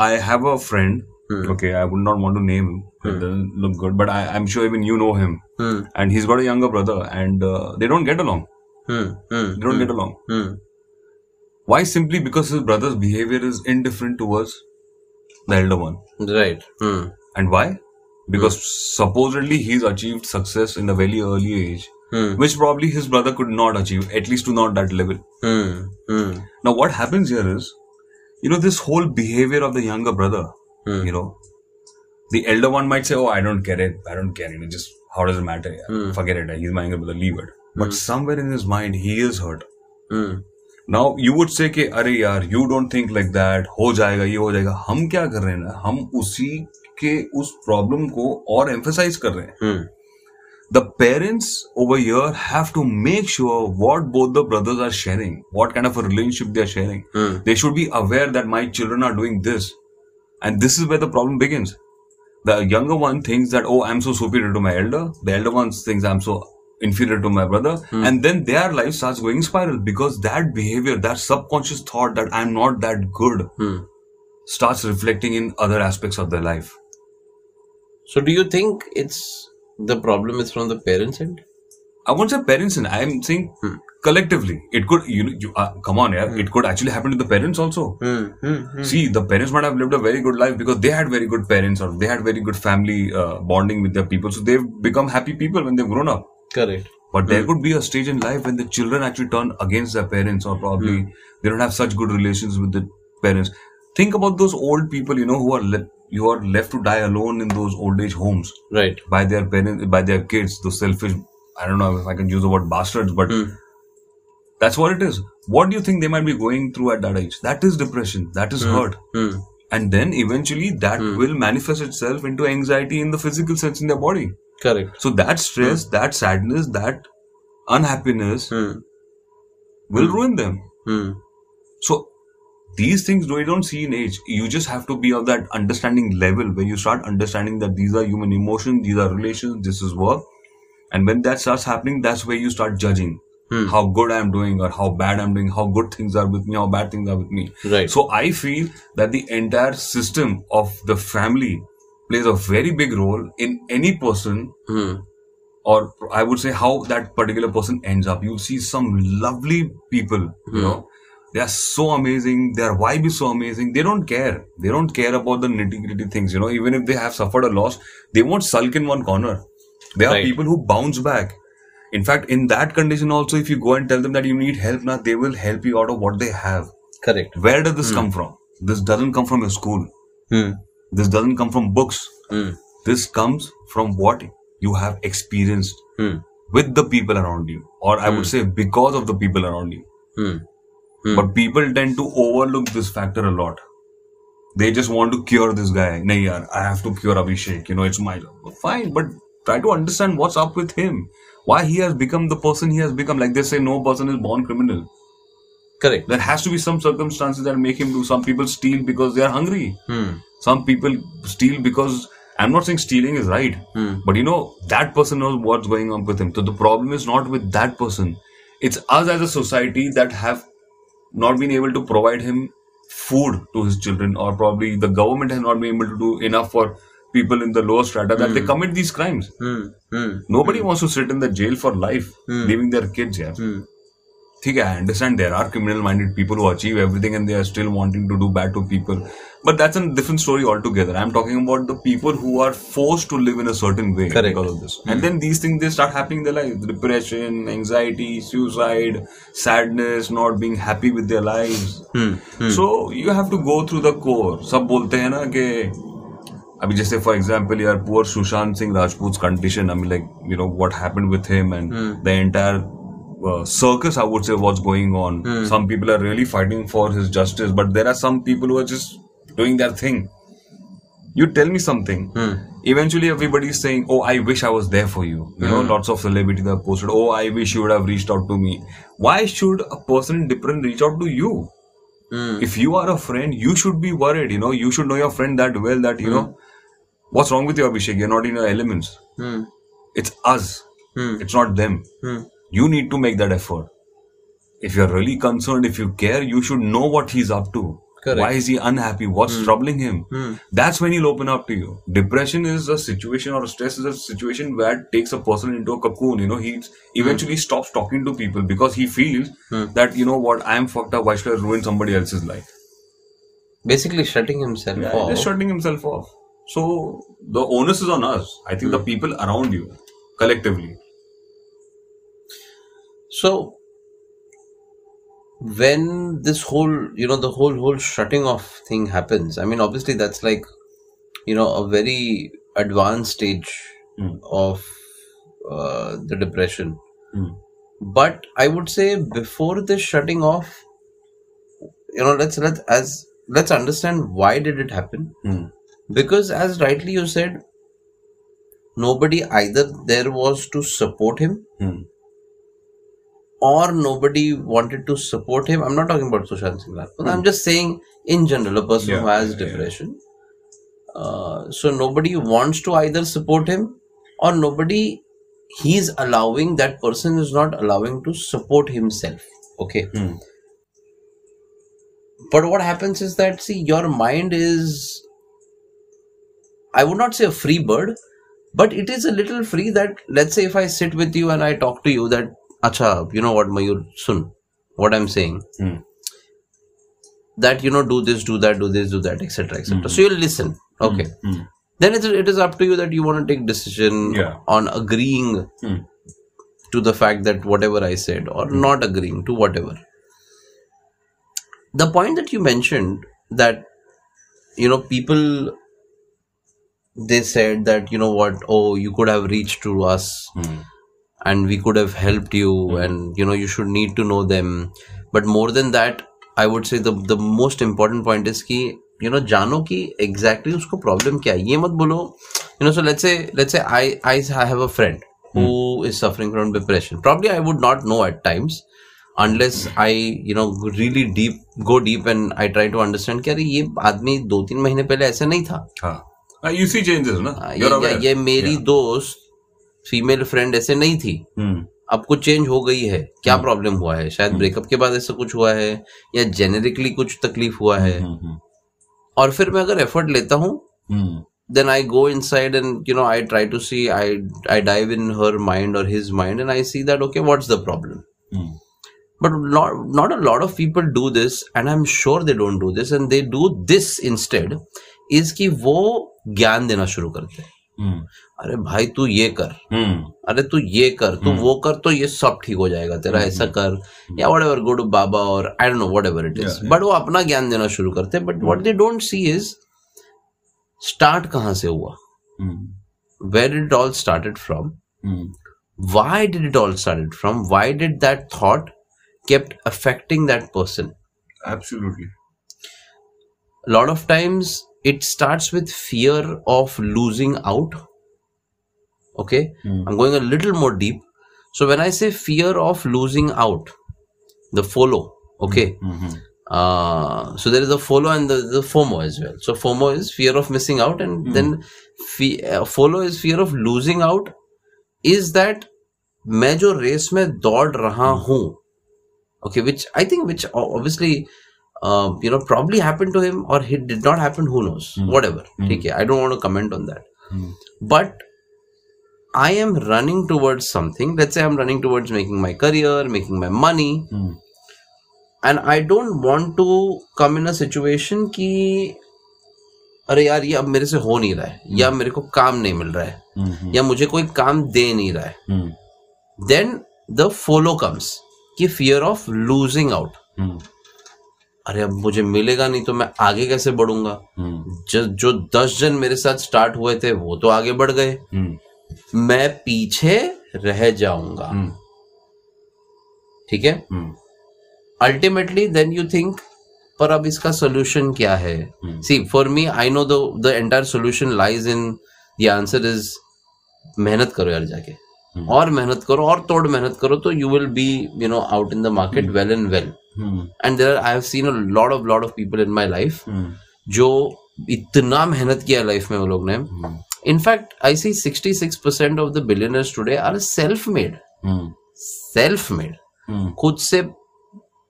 i have a friend Hmm. okay i would not want to name him it doesn't look good but I, i'm sure even you know him Hmm. and he's got a younger brother and uh, they don't get along Hmm. Hmm. they don't get along Hmm. why simply because his brother's behavior is indifferent towards the elder one Right. Hmm. And why? Because supposedly he's achieved success in a very early age, Hmm. which probably his brother could not achieve, at least to not that level. Hmm. Hmm. Now, what happens here is, you know, this whole behavior of the younger brother, Hmm. you know, the elder one might say, Oh, I don't get it. I don't care. You know, just how does it matter? Yeah, Hmm. Forget it. He's my younger brother. Leave it. But somewhere in his mind, he is hurt. Hmm. Now you would say कि अरे यार you don't think like that हो जाएगा ये हो जाएगा हम क्या कर रहे हैं ना हम उसी के उस प्रॉब्लम को और एम्फेसाइज कर रहे हैं Hmm. The parents over here have to make sure what both the brothers are sharing what kind of a relationship they are sharing. Hmm. they should be aware that my children are doing this. And this is where the problem begins. The younger one thinks that oh i'm so superior to my elder. The elder one thinks i'm so inferior to my brother. And then their life starts going spiral because that behavior that subconscious thought that i'm not that good Hmm. starts reflecting in other aspects of their life. So, do you think it's the problem is from the parents' end? I won't say parents, and I'm saying collectively. It could, you know, you, uh, come on, yeah. It could actually happen to the parents also. Hmm. Hmm. See, the parents might have lived a very good life because they had very good parents or they had very good family uh, bonding with their people. So they've become happy people when they've grown up. Correct. But there could be a stage in life when the children actually turn against their parents or probably they don't have such good relations with the parents. Think about those old people, you know, who are le- you are left to die alone in those old age homes Right. by their parents, by their kids, those selfish, I don't know if I can use the word bastards, but Hmm. that's what it is. What do you think they might be going through at that age? That is depression. That is hurt. Hmm. And then eventually that will manifest itself into anxiety in the physical sense in their body. correct So that stress, that sadness, that unhappiness hmm. will ruin them. Hmm. So these things we don't see in age. You just have to be of that understanding level where you start understanding that these are human emotions, these are relations, this is work. And when that starts happening, that's where you start judging Hmm. how good I'm doing or how bad I'm doing, how good things are with me, how bad things are with me. right So I feel that the entire system of the family plays a very big role in any person hmm. or I would say how that particular person ends up. You'll see some lovely people, you know, they are so amazing, their vibe is so amazing, they don't care. They don't care about the nitty gritty things, you know, even if they have suffered a loss, they won't sulk in one corner. There are people who bounce back. In fact, in that condition also, if you go and tell them that you need help now, they will help you out of what they have. correct Where does this come from? This doesn't come from a school. hmm. This doesn't come from books. Hmm. This comes from what you have experienced Hmm. with the people around you, or I would say because of the people around you. Hmm. But people tend to overlook this factor a lot. They just want to cure this guy. Nahi yaar, I have to cure Abhishek. You know, it's my job. Fine, but try to understand what's up with him. Why he has become the person he has become. Like they say, no person is born criminal. correct There has to be some circumstances that make him do. Some people steal because they are hungry. hmm. Some people steal because I'm not saying stealing is right, Hmm. but you know that person knows what's going on with him. So the problem is not with that person. It's us as a society that have not been able to provide him food to his children, or probably the government has not been able to do enough for people in the lower strata that they commit these crimes. Hmm. Hmm. Nobody wants to sit in the jail for life, leaving their kids here. Hmm. ठीक है I understand there are criminal minded people who achieve everything and they are still wanting to do bad to people but that's a different story altogether I'm talking about the people who are forced to live in a certain way Correct. because of this and then these things they start happening in their life depression anxiety suicide sadness not being happy with their lives Hmm. Hmm. so you have to go through the core सब बोलते हैं ना कि अभी जैसे for example यार poor Sushant Singh Rajput condition I mean like you know what happened with him and the entire circus i would say what's going on. Some people are really fighting for his justice but there are some people who are just doing their thing. You tell me something. Hmm. eventually everybody is saying oh i wish i was there for you. You know lots of celebrities have posted oh i wish you would have reached out to me. Why should a person in depression reach out to you? Hmm. if you are a friend you should be worried you know. You should know your friend that well that you know what's wrong with you abhishek? You're not in your elements. Hmm. it's us. Hmm. it's not them. Hmm. You need to make that effort. If you're really concerned if you care you should know what he's up to. Correct. why is he unhappy? What's hmm. troubling him? Hmm. that's when he'll open up to you. Depression is a situation or stress is a situation where it takes a person into a cocoon you know he eventually hmm. stops talking to people because he feels hmm. that you know what i'm fucked up. Why should i ruin somebody else's life? Basically shutting himself yeah, off just shutting himself off. So the onus is on us. I think the people around you collectively So when this whole you know the whole whole shutting off thing happens, I mean obviously that's like you know a very advanced stage Mm. of uh, the depression. Mm. But I would say before this shutting off, you know, let's let as let's understand why did it happen? Mm. Because as rightly you said, nobody either there was to support him Mm. Or nobody wanted to support him. I'm not talking about Sushant Singh Rajput. I'm just saying in general, a person who. Yeah, has yeah, yeah. depression. Uh, so nobody wants to either support him or nobody he's allowing that person is not allowing to support himself. Okay. Hmm. But what happens is that see your mind is I would not say a free bird, but it is a little free that let's say if I sit with you and I talk to you that acha, you know what Mayur sun what I'm saying. Hmm. That you know do this, do that, do this, do that, etc. etc. So you'll listen. Okay. Hmm. Then it's, it is up to you that you want to take decision Yeah. on agreeing Hmm. to the fact that whatever I said or not agreeing to whatever. The point that you mentioned that you know people they said that you know what oh you could have reached to us Hmm. And we could have helped you mm-hmm. and you know you should need to know them but more than that i would say the the most important point is कि you know जानो कि exactly उसको problem क्या है ये मत बोलो you know so let's say let's say i i I have a friend who mm. is suffering from depression probably i would not know at times unless i you know really deep go deep and i try to understand कि अरे ये आदमी दो तीन महीने पहले ऐसा नहीं था हाँ यू सी चेंजेस ना ये, ये. ये मेरी दोस्त फीमेल फ्रेंड ऐसे नहीं थी। हम्म। अब कुछ चेंज हो गई है। क्या हम्म। प्रॉब्लम हुआ है? शायद हम्म। ब्रेकअप के बाद ऐसा कुछ हुआ है या जेनेरिकली कुछ तकलीफ़ हुआ है? और फिर मैं अगर एफर्ट लेता हूँ then I go inside and you know I try to see I I dive in her mind और his mind and I see that okay what the problem but not a lot of people do this and I am sure they don't do this and they do this instead is कि वो ज्ञान देना शुरू करते हैं। अरे भाई तू ये कर। हम्म। अरे तू ये कर तू वो कर तो ये सब ठीक हो जाएगा तेरा ऐसा कर या whatever go to baba और I don't know whatever it is but वो अपना ज्ञान देना शुरू करते but what they don't see is start कहाँ से हुआ? हम्म। Where it all started from hmm. Why did it all started from? Why did that thought kept affecting that person? Absolutely. a lot of times it starts with fear of losing out okay Hmm. i'm going a little more deep so when i say fear of losing out the follow okay Mm-hmm. uh, so there is a follow and the, the FOMO as well. So FOMO is fear of missing out, and then fe- uh, follow is fear of losing out. Is that मैं जो race में दौड़ रहा हूँ okay which I think which o- obviously uh, you know probably happened to him or it did not happen who knows Mm. whatever है I don't want to comment on that Hmm. but I am running towards something let's say I'm running towards making my career making my money Hmm. And I don't want to come in a situation कि अरे यार ये अब मेरे से हो नहीं रहा है या मेरे को काम नहीं मिल रहा है Mm-hmm. या मुझे कोई काम दे नहीं रहा है Hmm. Then the follow comes कि fear of losing out Hmm. अरे अब मुझे मिलेगा नहीं तो मैं आगे कैसे बढ़ूँगा Hmm. जो जो दस जन मेरे साथ स्टार्ट हुए थे वो तो आगे बढ़ गए Hmm. मैं पीछे रह जाऊँगा Hmm. ठीक है. अल्टीमेटली देन यू थिंक पर अब इसका सोल्यूशन क्या है. See for me I know the entire solution lies in the answer is मेहनत करो यार जाके. और मेहनत करो और तोड़ मेहनत करो तो you will be you know out in the market well and well. And there I have seen a lot of lot of people in my life Hmm. जो इतना मेहनत किया लाइफ में वो लोग ने Hmm. In fact I see sixty six percent of the billionaires today are self made Hmm. Self made Hmm. खुद से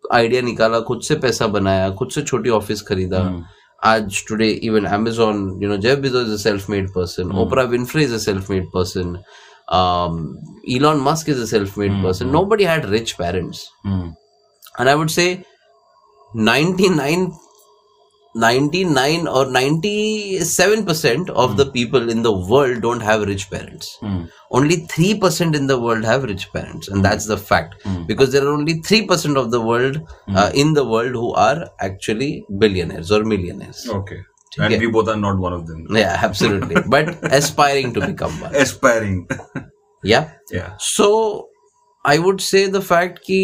आइडिया निकाला खुद से पैसा बनाया खुद से छोटी ऑफ़िस खरीदा Hmm. आज today even Amazon you know Jeff Bezos is a self-made person Oprah Winfrey is a self-made person um, Elon Musk is a self-made person nobody had rich parents Hmm. And I would say 99 99 or 97% of the people in the world don't have rich parents Hmm. only 3% in the world have rich parents and that's the fact because there are only 3% of the world uh, in the world who are actually billionaires or millionaires Okay. And we both are not one of them. yeah absolutely but aspiring to become one Aspiring. yeah yeah. so i would say the fact ki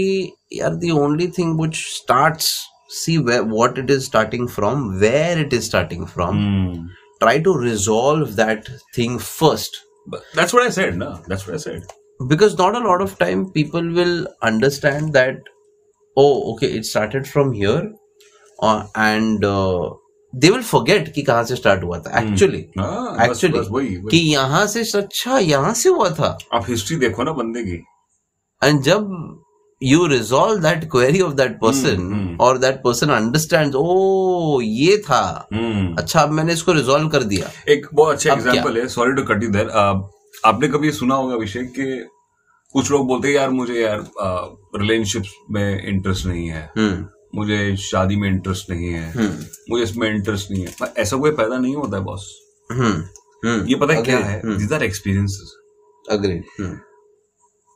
are the only thing which starts see where what it is starting from where it is starting from Hmm. try to resolve that thing first But that's what I said, no? That's what I said. because not a lot of time people will understand that oh okay it started from here uh, and uh, they will forget कि कहाँ से start हुआ था actually हाँ, बस- actually बस वही कि यहाँ से अच्छा यहाँ से हुआ था आप हिस्ट्री देखो ना बंदे की and जब you resolve that query of that person hmm. or that person understands oh ये था हम्म अच्छा अब मैंने इसको रिजॉल्व कर दिया। एक बहुत अच्छा? एग्जांपल है sorry to cut you there आपने कभी सुना होगा अभिषेक कि कुछ लोग बोलते हैं यार मुझे यार रिलेशनशिप्स में इंटरेस्ट नहीं है। हम्म मुझे शादी में इंटरेस्ट नहीं है। हम्म मुझे इसमें इंटरेस्ट नहीं है। ऐसा कोई पैदा नहीं होता है बॉस हम्म ये पता है क्या है? These are experiences agreed.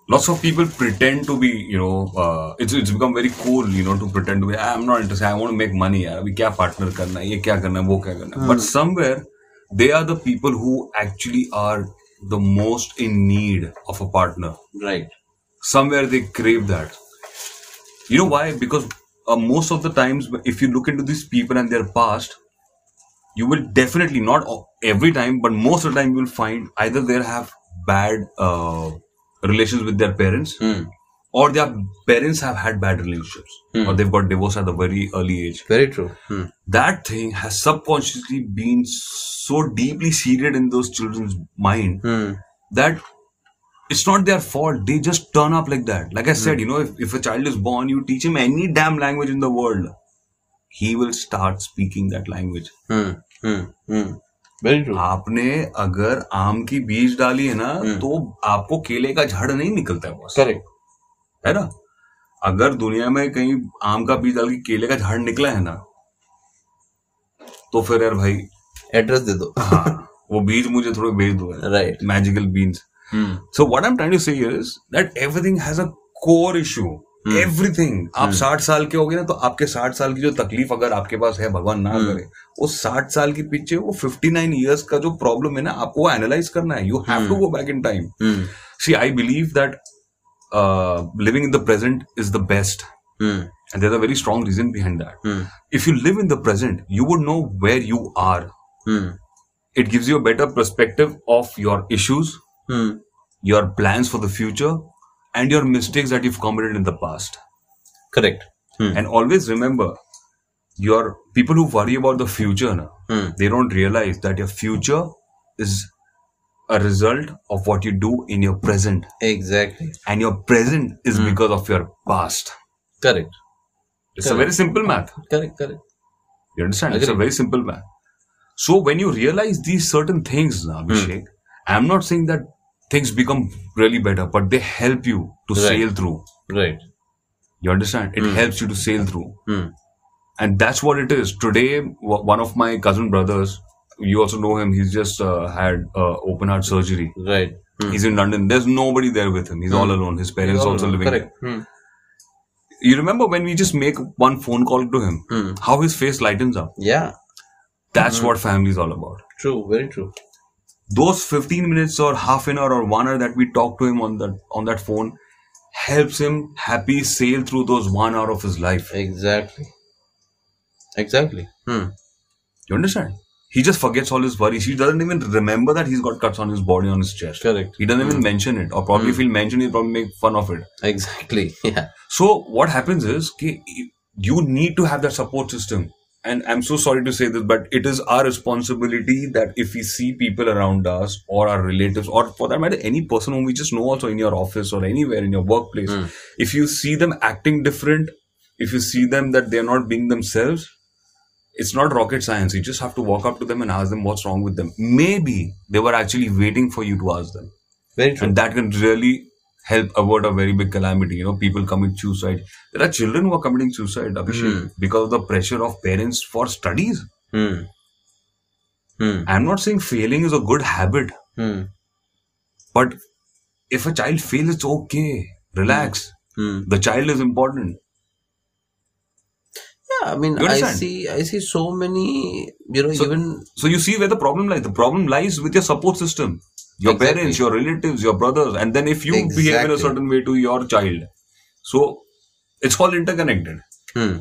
Hmm lots of people pretend to be you know uh, it's it's become very cool you know to pretend to be i'm not interested i want to make money यार अभी क्या partner करना है ये क्या करना है वो क्या करना है but somewhere they are the people who actually are the most in need of a partner right somewhere they crave that you know why because uh, most of the times if you look into these people and their past you will definitely not every time, but most of the time you'll find either they have bad uh, relations with their parents, Hmm. or their parents have had bad relationships, or they've got divorced at a very early age. Very true. Hmm. That thing has subconsciously been so deeply seated in those children's mind Hmm. that it's not their fault. They just turn up like that. Like I said, you know, if, if a child is born, you teach him any damn language in the world, he will start speaking that language. आपने अगर आम की बीज डाली है ना तो आपको केले का झाड़ नहीं निकलता है Correct. है ना? अगर दुनिया में कहीं आम का बीज डाल के केले का झाड़ निकला है ना तो फिर यार भाई एड्रेस दे दो. हाँ, वो बीज मुझे थोड़े भेज दो right magical beans Hmm. So what I'm trying to say is that everything has a core hmm. Everything आप हम्म। साठ साल के हो गए ना तो आपके साठ साल की जो तकलीफ़ अगर आपके पास है भगवान ना हम्म। करे उस साठ साल के पीछे वो फिफ्टी नाइन ईयर्स का जो प्रॉब्लम है ना आपको वो एनालाइज करना है। You have to go back in time see I believe that living in the present is the best and there a very strong reason behind that if you live in the present you would know where you are it gives you a better perspective of your issues your plan for the future plans for the future and your mistakes that you've committed in the past Correct. Hmm. and always remember your people who worry about the future na, Hmm. they don't realize that your future is a result of what you do in your present Exactly. and your present is because of your past Correct. it's a very simple math Correct. Correct. you understand it's a very simple math so when you realize these certain things Abhishek, i'm not saying that things become really better but they help you to Right. sail through Right. You understand? It helps you to sail through. Hmm. And that's what it is. Today, w- one of my cousin brothers, you also know him, he's just uh, had uh, open heart surgery. Right. Hmm. He's in London. There's nobody there with him. He's all alone. His parents also alone. living Correct. there. Hmm. You remember when we just make one phone call to him, Hmm. how his face lightens up? Yeah. That's what family is all about. True. Very true. Those 15 minutes or half an hour or one hour that we talk to him on that on that phone helps him happy sail through those one hour of his life. Exactly. Exactly. Hmm. You understand? He just forgets all his worries. He doesn't even remember that he's got cuts on his body, on his chest. Correct. He doesn't even mention it, or probably if he'll mention it, he'll probably make fun of it. Exactly. Yeah. So what happens is, you need to have that support system. And I'm so sorry to say this, but it is our responsibility that if we see people around us or our relatives, or for that matter, any person whom we just know also in your office or anywhere in your workplace, hmm. if you see them acting different, if you see them that they're not being themselves, it's not rocket science. You just have to walk up to them and ask them what's wrong with them. Maybe they were actually waiting for you to ask them. Very true. And that can really help avert a very big calamity. You know, people commit suicide. There are children who are committing suicide, Abhishek, because of the pressure of parents for studies. Hmm. Hmm. I'm not saying failing is a good habit, Hmm. but if a child fails, it's okay. Relax. Hmm. The child is important. Yeah, I mean, I see, I see so many, you know, even So you see where the problem lies. The problem lies with your support system Your Exactly. parents, your relatives, your brothers, and then if you behave in a Exactly. certain way to your child. So it's all interconnected. Hmm.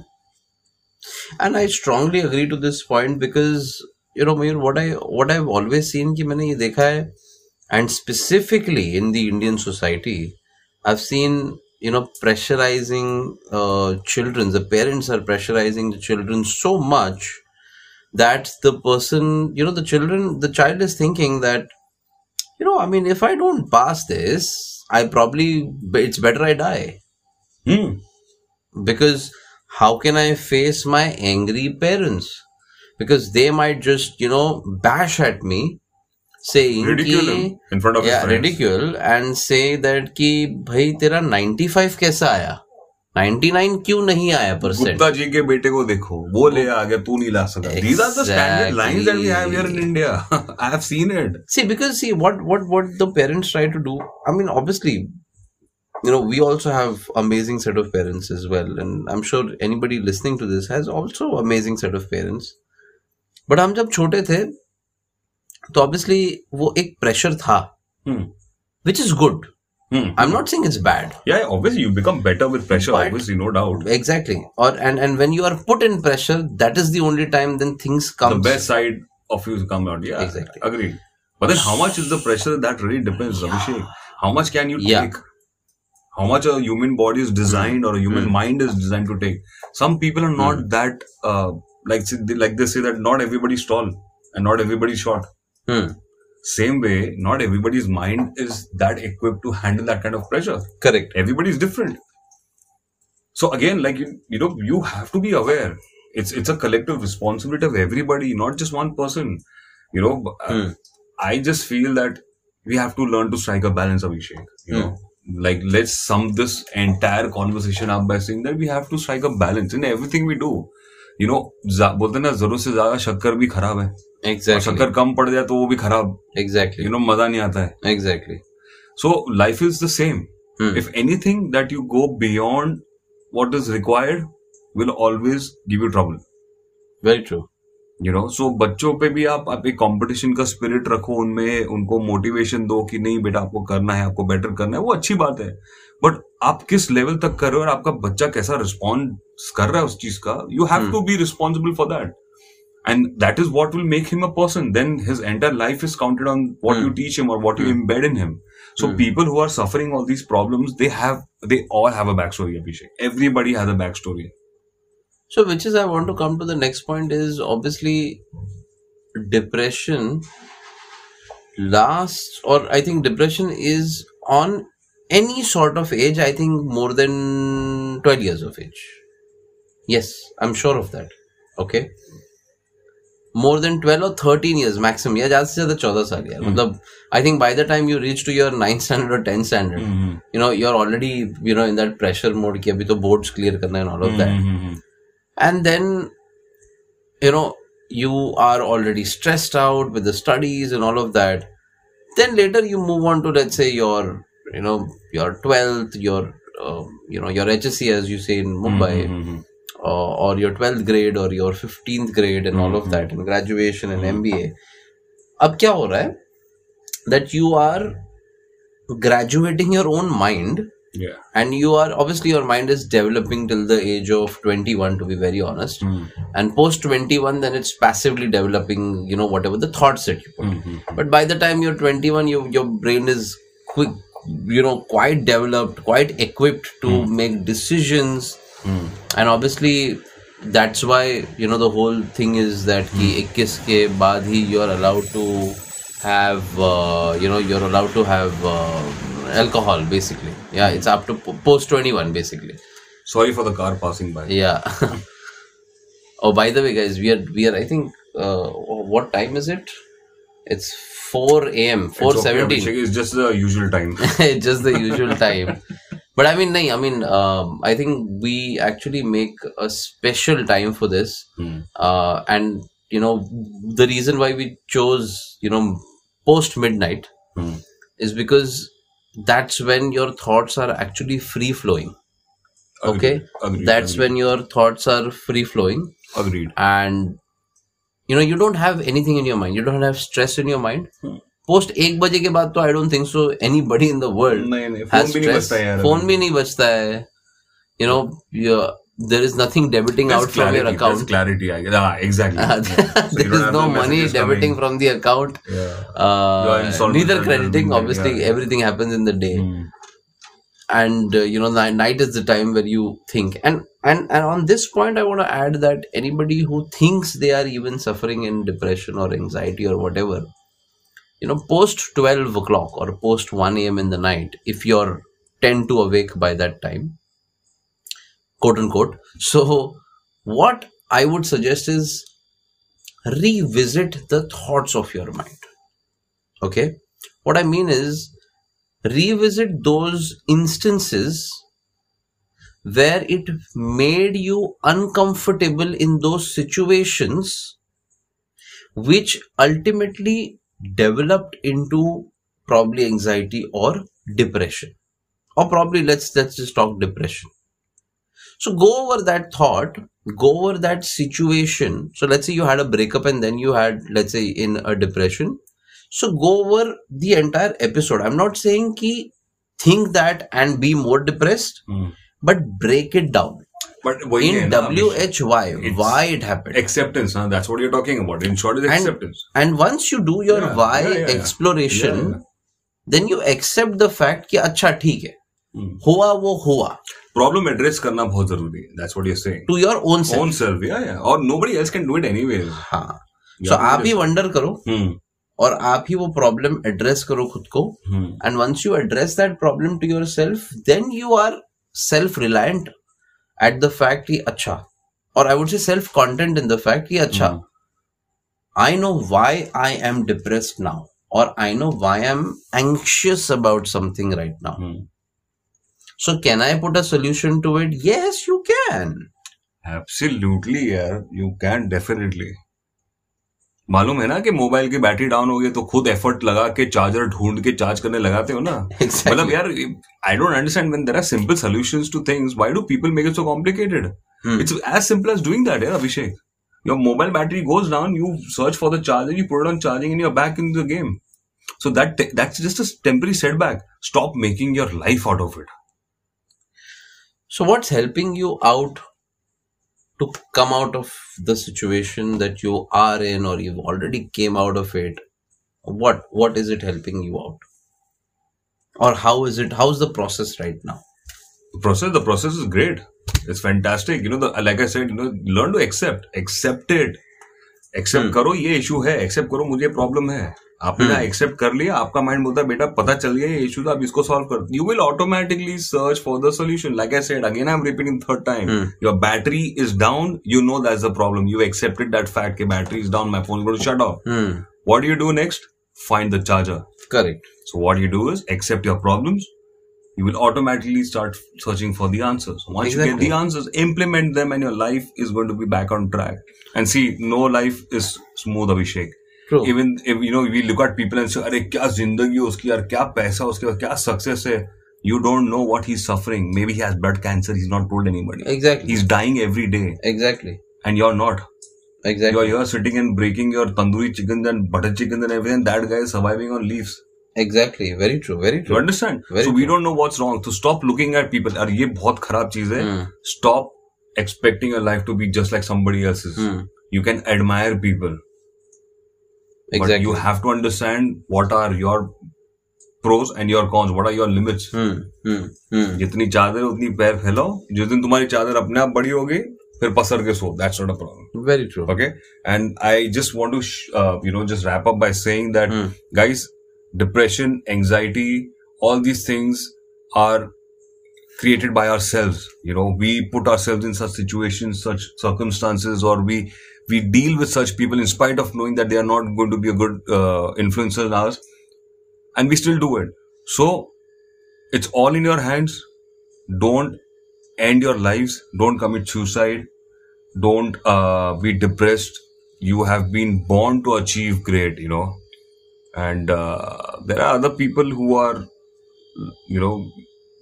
And I strongly agree to this point because you know, Mayur, what I what I've always seen कि मैंने ये देखा है, and specifically in the Indian society, I've seen you know pressurizing uh, children. The parents are pressurizing the children so much that the person, you know, the children, the child is thinking that you know, I mean, if I don't pass this, I probably it's better I die. Hmm. Because how can I face my angry parents? Because they might just, you know, bash at me saying ridicule ki, in front of yeah, ridicule and say that ki bhai tera 95 kaisa aaya? 99 क्यों नहीं आया percent Gupta ji के बेटे को देखो वो ले आ गया तू नहीं ला सका these are the standard lines that we have here in India I have seen it see because see what what what the parents try to do I mean obviously you know we also have amazing set of parents as well and I am sure anybody listening to this has also amazing set of parents but हम जब छोटे थे तो obviously वो एक pressure था which is good Hmm. i'm not saying it's bad yeah obviously you become better with pressure But- obviously no doubt exactly or and and when you are put in pressure that is the only time then things come the best side of you come out. Yeah, Exactly. Agreed. But then, how much is the pressure? That really depends, Abhishek. How much can you Yeah. take? How much a human body is designed or a human Hmm. mind is designed to take? Some people are not that uh, like like they say that not everybody's tall and not everybody's short. Hmm. Same way, not everybody's mind is that equipped to handle that kind of pressure. Correct. Everybody's different. So again, like you, you know, you have to be aware. It's it's a collective responsibility of everybody, not just one person. You know, uh, Hmm. I just feel that we have to learn to strike a balance, Abhishek. You know, like let's sum this entire conversation up by saying that we have to strike a balance in everything we do. You know, जा- बोलते हैं ना जरूरत से ज्यादा शक्कर भी खराब है और Exactly. शक्कर कम पड़ जाए तो वो भी खराब Exactly. यू नो मज़ा नहीं आता है Exactly. So life is the same if anything that you go beyond what is required will always give you trouble. Very true. You know, so बच्चों पे भी आप आप एक कंपटीशन का स्पिरिट रखो उनमें उनको मोटिवेशन दो कि नहीं बेटा आपको करना है आपको बेटर करना है वो अच्छी बात है बट आप किस लेवल तक कर रहे हो और आपका बच्चा कैसा रिस्पॉन्ड कर रहा है उस चीज़ का you have to be responsible for that and that is what will make him a person. Then his entire life is counted on what you hmm. teach him or what you hmm. embed in him. So hmm. people who are suffering all these problems they have they all have a backstory abhishek. Everybody has a backstory. So, which is, I want to come to the next point is obviously depression lasts, or I think depression is on any sort of age, I think more than 12 years of age. Yes, I'm sure of that. Okay. More than 12 or 13 years maximum. या ज़्यादा से ज़्यादा 14 साल यार मतलब I think by the time you reach to your 9th standard or 10th standard, you know, you're already, you know, in that pressure mode कि अभी तो boards clear करना है and all of that. Mhm. and then you know you are already stressed out with the studies and all of that then later you move on to let's say your you know your 12th your uh, you know your hsc as you say in mumbai Mhm. uh, or your 12th grade or your 15th grade and mm-hmm. all of that mm-hmm. and graduation and mba ab kya ho raha hai that you are graduating your own mind yeah and you are obviously your mind is developing till the age of 21 to be very honest mm. and post 21 then it's passively developing you know whatever the thoughts that you put mm-hmm. but by the time you're 21 you, your brain is quick you know quite developed quite equipped to mm. make decisions Hmm. and obviously that's why you know the whole thing is that hmm. ki 21 ke baad hi you're allowed to have uh, you know you're allowed to have uh, alcohol basically. Yeah it's up to post 21 basically. Sorry for the car passing by. Yeah. Oh by the way guys we are we are i think uh, what time is it? It's 4 a.m 4.17 it's just the usual time. Just the usual time. but i mean nahin, i mean um, i think we actually make a special time for this Hmm. uh, and you know the reason why we chose you know post midnight Hmm. is because that's when your thoughts are actually free flowing okay agreed, that's agreed. when your thoughts are free flowing agreed and you know you don't have anything in your mind you don't have stress in your mind Hmm. Post एक बजे के बाद तो don't think so anybody in the world नहीं नहीं phone भी नहीं यार बजता है know you're, there is nothing debiting There's out from your clarity, account there's clarity I guess. Ah, exactly Yeah. So there is no money debiting coming. from the account yeah uh, insolvent neither and crediting obviously everything happens in the day Hmm. and uh, you know ni- night is the time where you think and and and on this point i want to add that anybody who thinks they are even suffering in depression or anxiety or whatever you know post 12 o'clock or post 1 a.m in the night if you're 10 to awake by that time quote unquote so what i would suggest is revisit the thoughts of your mind. Okay? What i mean is revisit those instances where it made you uncomfortable in those situations which ultimately developed into probably anxiety or depression. Or probably let's let's just talk depression. So go over that thought go over that situation. So let's say you had a breakup and then you had let's say in a depression. So go over the entire episode. I'm not saying ki think that and be more depressed Hmm. but break it down but वही in W H Y why it happened acceptance ना that's what you are talking about in short is acceptance and once you do your why exploration then you accept the fact कि अच्छा ठीक है। हुआ वो हुआ। Problem address करना बहुत ज़रूरी है। That's what you saying to your own self own self या या और nobody else can do it anyway हाँ। सो आप ही वंडर करो। और आप ही वो प्रॉब्लम एड्रेस करो खुद को। And once you address that problem to yourself then you are self reliant at the fact कि अच्छा or I would say self content in the fact कि अच्छा Hmm. I know why I am depressed now or I know why I'm anxious about something right now Hmm. so can I put a solution to it yes you can Absolutely, यार. You can definitely. मालूम है ना कि mobile की battery down हो गई तो खुद एफर्ट लगा के चार्जर ढूंढ के चार्ज करने लगाते हो ना? Exactly. मतलब यार I don't understand when there are simple solutions to things why do people make it so complicated it's as simple as doing that यार Abhishek your mobile battery goes down you search for the charger you put on charging in your back in the game so that that's just a temporary setback stop making your life out of it so what's helping you out to come out of the situation that you are in, or you've already came out of it? What what is it helping you out, or how is it? How's the process right now? the process the process is great it's fantastic you know the like i said you know learn to accept accept it accept Hmm. करो ये issue है accept करो मुझे problem है आपने ना हम्म। Accept कर लिया आपका माइंड बोलता है बेटा पता चल गया ये इश्यू तो आप इसको सॉल्व कर you will automatically search for the solution like I said again I am repeating third time your battery is down you know that the problem you accepted that fact के battery is down my phone shut off what you do next find the charger correct so what you do is accept your problem You will automatically start searching for the answers. Once exactly. you get the answers, implement them and your life is going to be back on track. And see, no life is smooth, True. Even if you know we look at people and say, "अरे क्या ज़िंदगी उसकी यार क्या पैसा उसके क्या success है?" You don't know what he's suffering. Maybe he has blood cancer. He's not told anybody. Exactly. He's dying every day, Exactly. and you're not. Exactly. You're here sitting and breaking your tandoori chickens and butter chickens and everything. That guy is surviving on leaves. Exactly. Very true. Very true. You understand? Very so true. we don't know what's wrong. To stop looking at people. और ये बहुत खराब चीज़ है. Hmm. Stop expecting your life to be just like somebody else's. Hmm. You can admire people, but Exactly. you have to understand what are your pros and your cons. What are your limits? Hmm. Hmm. Hmm. जितनी चादर है, उतनी पैर फैलाओ जिस दिन तुम्हारी चादर अपने आप बड़ी होगी फिर पसर के so that's not a problem Very true. okay and i just want to sh- uh, you know just wrap up by saying that Hmm. guys depression anxiety all these things are created by ourselves you know we put ourselves in such situations such circumstances or we we deal with such people in spite of knowing that they are not going to be a good uh, influencer in us and we still do it. So it's all in your hands. Don't end your lives. Don't commit suicide. Don't uh, be depressed. You have been born to achieve great you know. And uh, there are other people who are you know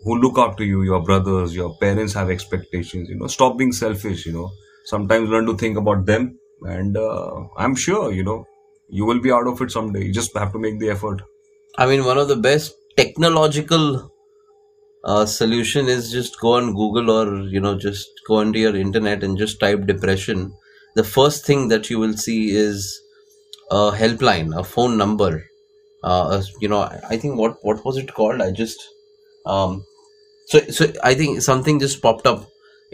who look up to you your brothers your parents have expectations you know. Stop being selfish you know sometimes learn to think about them and uh, i'm sure you know you will be out of it someday you just have to make the effort I mean, one of the best technological uh, solution is just go on Google or you know just go onto your internet and just type depression. The first thing that you will see is a helpline, a phone number. Uh, you know, I I think what what was it called? I just um, so so I think something just popped up.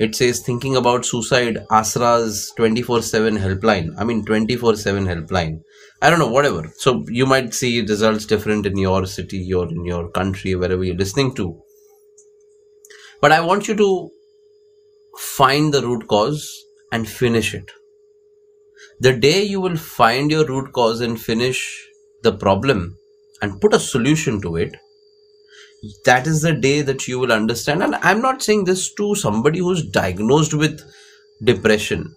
It says thinking about suicide. AASRA's twenty four seven helpline. I mean twenty four seven helpline. I don't know, whatever. So you might see results different in your city or in your country, wherever you're listening to. But I want you to find the root cause and finish it. The day you will find your root cause and finish the problem and put a solution to it, that is the day that you will understand. And i'm not saying this to somebody who's diagnosed with depression.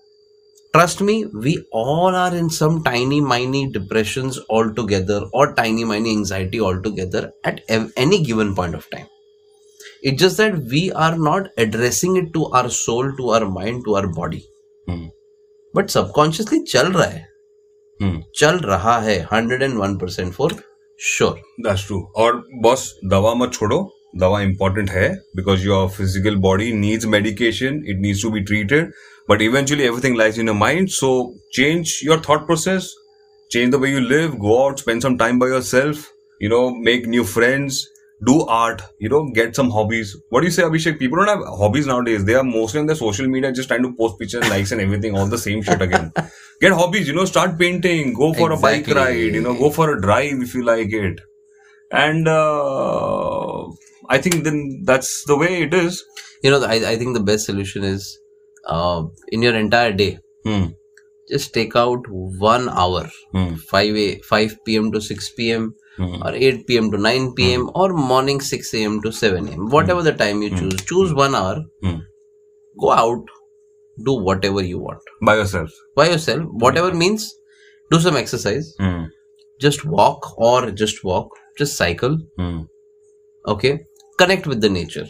Trust me we all are in some tiny miny depressions altogether or tiny miny anxiety altogether at any given point of time. It's just that we are not addressing it to our soul to our mind to our body. Hmm. but subconsciously chal raha hai. Hmm. chal raha hai 101% for sure that's true और boss दवा मत छोड़ो। दवा important है because your physical body needs medication it needs to be treated but eventually everything lies in your mind so change your thought process change the way you live go out spend some time by your self you know make new friends do art you know get some hobbies what do you say abhishek people don't have hobbies nowadays they are mostly on their social media just trying to post pictures likes and everything all the same shit again get hobbies you know start painting go for a bike ride you know go for a drive if you like it and uh, i think then that's the way it is You know, I, I think the best solution is uh, in your entire day, hmm. just take out one hour, Hmm. 5 a, 5 p.m. to 6 p.m. Hmm. or 8 p.m. to 9 p.m. or morning 6 a.m. to 7 a.m. Whatever the time you choose, choose one hour, Hmm. go out, do whatever you want by yourself by yourself. Whatever means, do some exercise, hmm. just walk or just walk, just cycle. Hmm. Okay, connect with the nature.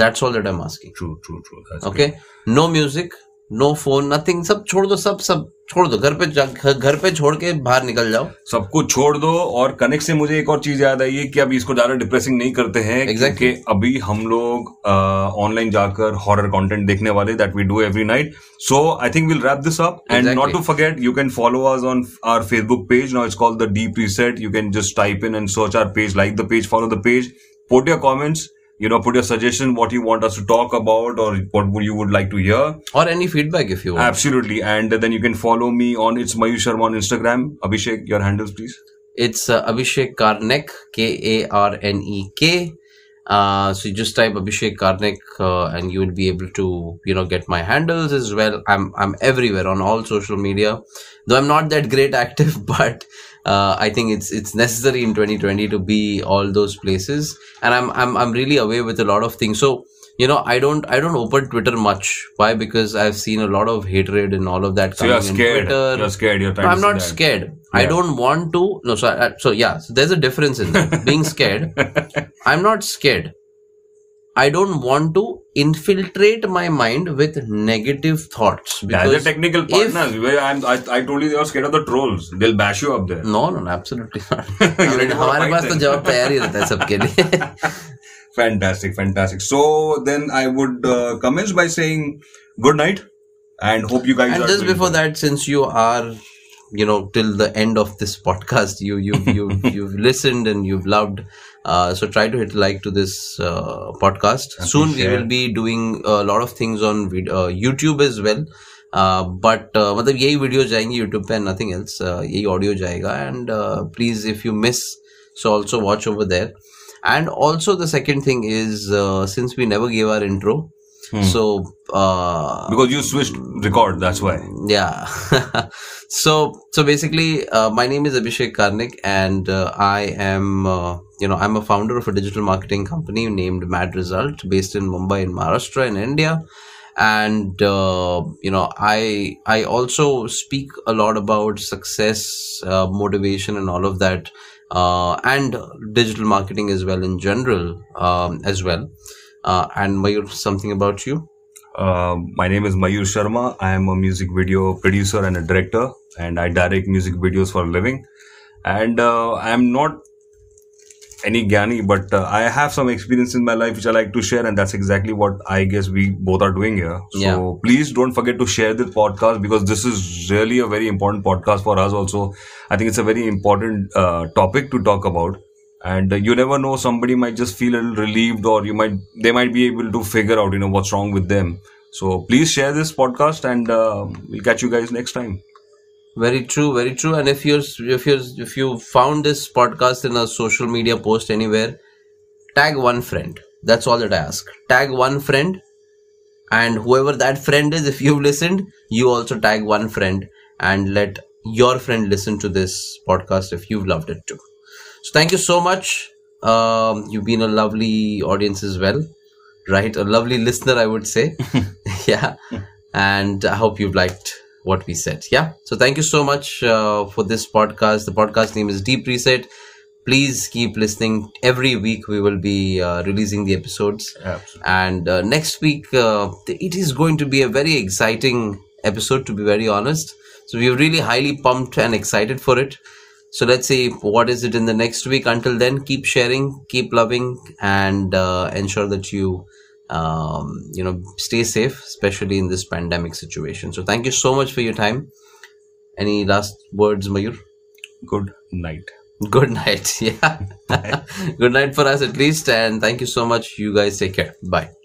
That's all that I'm asking. true true true that's okay no music no phone nothing सब छोड़ दो सब सब छोड़ दो। घर पे घर पे छोड़ के बाहर निकल जाओ। सब कुछ छोड़ दो और कनेक्ट से मुझे एक और चीज़ याद आई है कि अभी इसको ज़्यादा डिप्रेसिंग नहीं करते हैं exactly. कि अभी हम लोग ऑनलाइन जाकर हॉरर कंटेंट देखने वाले that we do every night so I think will wrap this up and not to forget you can follow us on our Facebook page now it's called the deep reset you can just type in and search our page like the page follow the page put your comments you know, put your suggestion, what you want us to talk about, or what you would like to hear. Or any feedback if you want. Absolutely. And then you can follow me on It's Mayur Sharma on Instagram. Abhishek, your handles, please. It's uh, Abhishek Karnek, K A R N E K. Uh, so you just type Abhishek Karnik uh, and you will be able to you know get my handles as well. I'm I'm everywhere on all social media, though I'm not that great active, but uh, I think it's it's necessary in 2020 to be all those places, and I'm I'm I'm really away with a lot of things. So you know, I don't I don't open Twitter much. Why? Because I've seen a lot of hatred and all of that So you're in scared. Twitter. You're scared. You're No, I'm not that. scared. I don't want to. No, so I, so yeah. So there's a difference in that. Being scared. I'm not scared. I don't want to infiltrate my mind with negative thoughts As a because technical if- partner, where I'm, I, I told you you're scared of the trolls. They'll bash you up there. no, no, no, absolutely not. You I mean, ready for a हमारे fight पास तो then? जवाब तैयार ही रहता है सबके लिए. Fantastic, fantastic. So then I would uh, commence by saying good night and hope you guys and are just doing before well. that, since you are, you know, till the end of this podcast, you you you you've listened and you've loved. Uh, so try to hit like to this uh, podcast. And Soon please we share. will be doing a lot of things on vid- uh, YouTube as well. Uh, but uh, मतलब यही video जाएंगी YouTube पे nothing else यही audio जाएगा and please if you miss so also watch over there and also the second thing is since we never give our intro so uh, Because you switched record, that's why. yeah so so basically uh, my name is abhishek karnik and uh, i am uh, you know i'm a founder of a digital marketing company named mad result based in mumbai in maharashtra in india and uh, you know i i also speak a lot about success uh, motivation and all of that uh, and digital marketing as well in general um, as well uh, and Mayur, something about you Uh, my name is Mayur Sharma. I am a music video producer and a director, and I direct music videos for a living. And uh, I am not any Gyani, but uh, I have some experience in my life which I like to share, and that's exactly what I guess we both are doing here. So Yeah. please don't forget to share this podcast because this is really a very important podcast for us. Also, I think it's a very important uh, topic to talk about. And uh, you never know, somebody might just feel a little relieved, or you might they might be able to figure out, you know, what's wrong with them. So please share this podcast, and uh, we'll catch you guys next time. Very true, very true. And if you're if you're if you found this podcast in a social media post anywhere, tag one friend. That's all that I ask. Tag one friend, and whoever that friend is, if you've listened, you also tag one friend and let your friend listen to this podcast if you've loved it too. So thank you so much. Um, you've been a lovely audience as well, right? A lovely listener, I would say. yeah, and I hope you've liked what we said. Yeah. So thank you so much uh, for this podcast. The podcast name is Deep Reset. Please keep listening. Every week we will be uh, releasing the episodes. Absolutely. And uh, next week, uh, it is going to be a very exciting episode, to be very honest. So we're really highly pumped and excited for it. so let's see what is it in the next week until then keep sharing keep loving and uh, ensure that you um, you know stay safe especially in this pandemic situation. So thank you so much for your time. Any last words mayur? Good night. good night. Yeah. Good night for us at least and thank you so much. You guys take care. Bye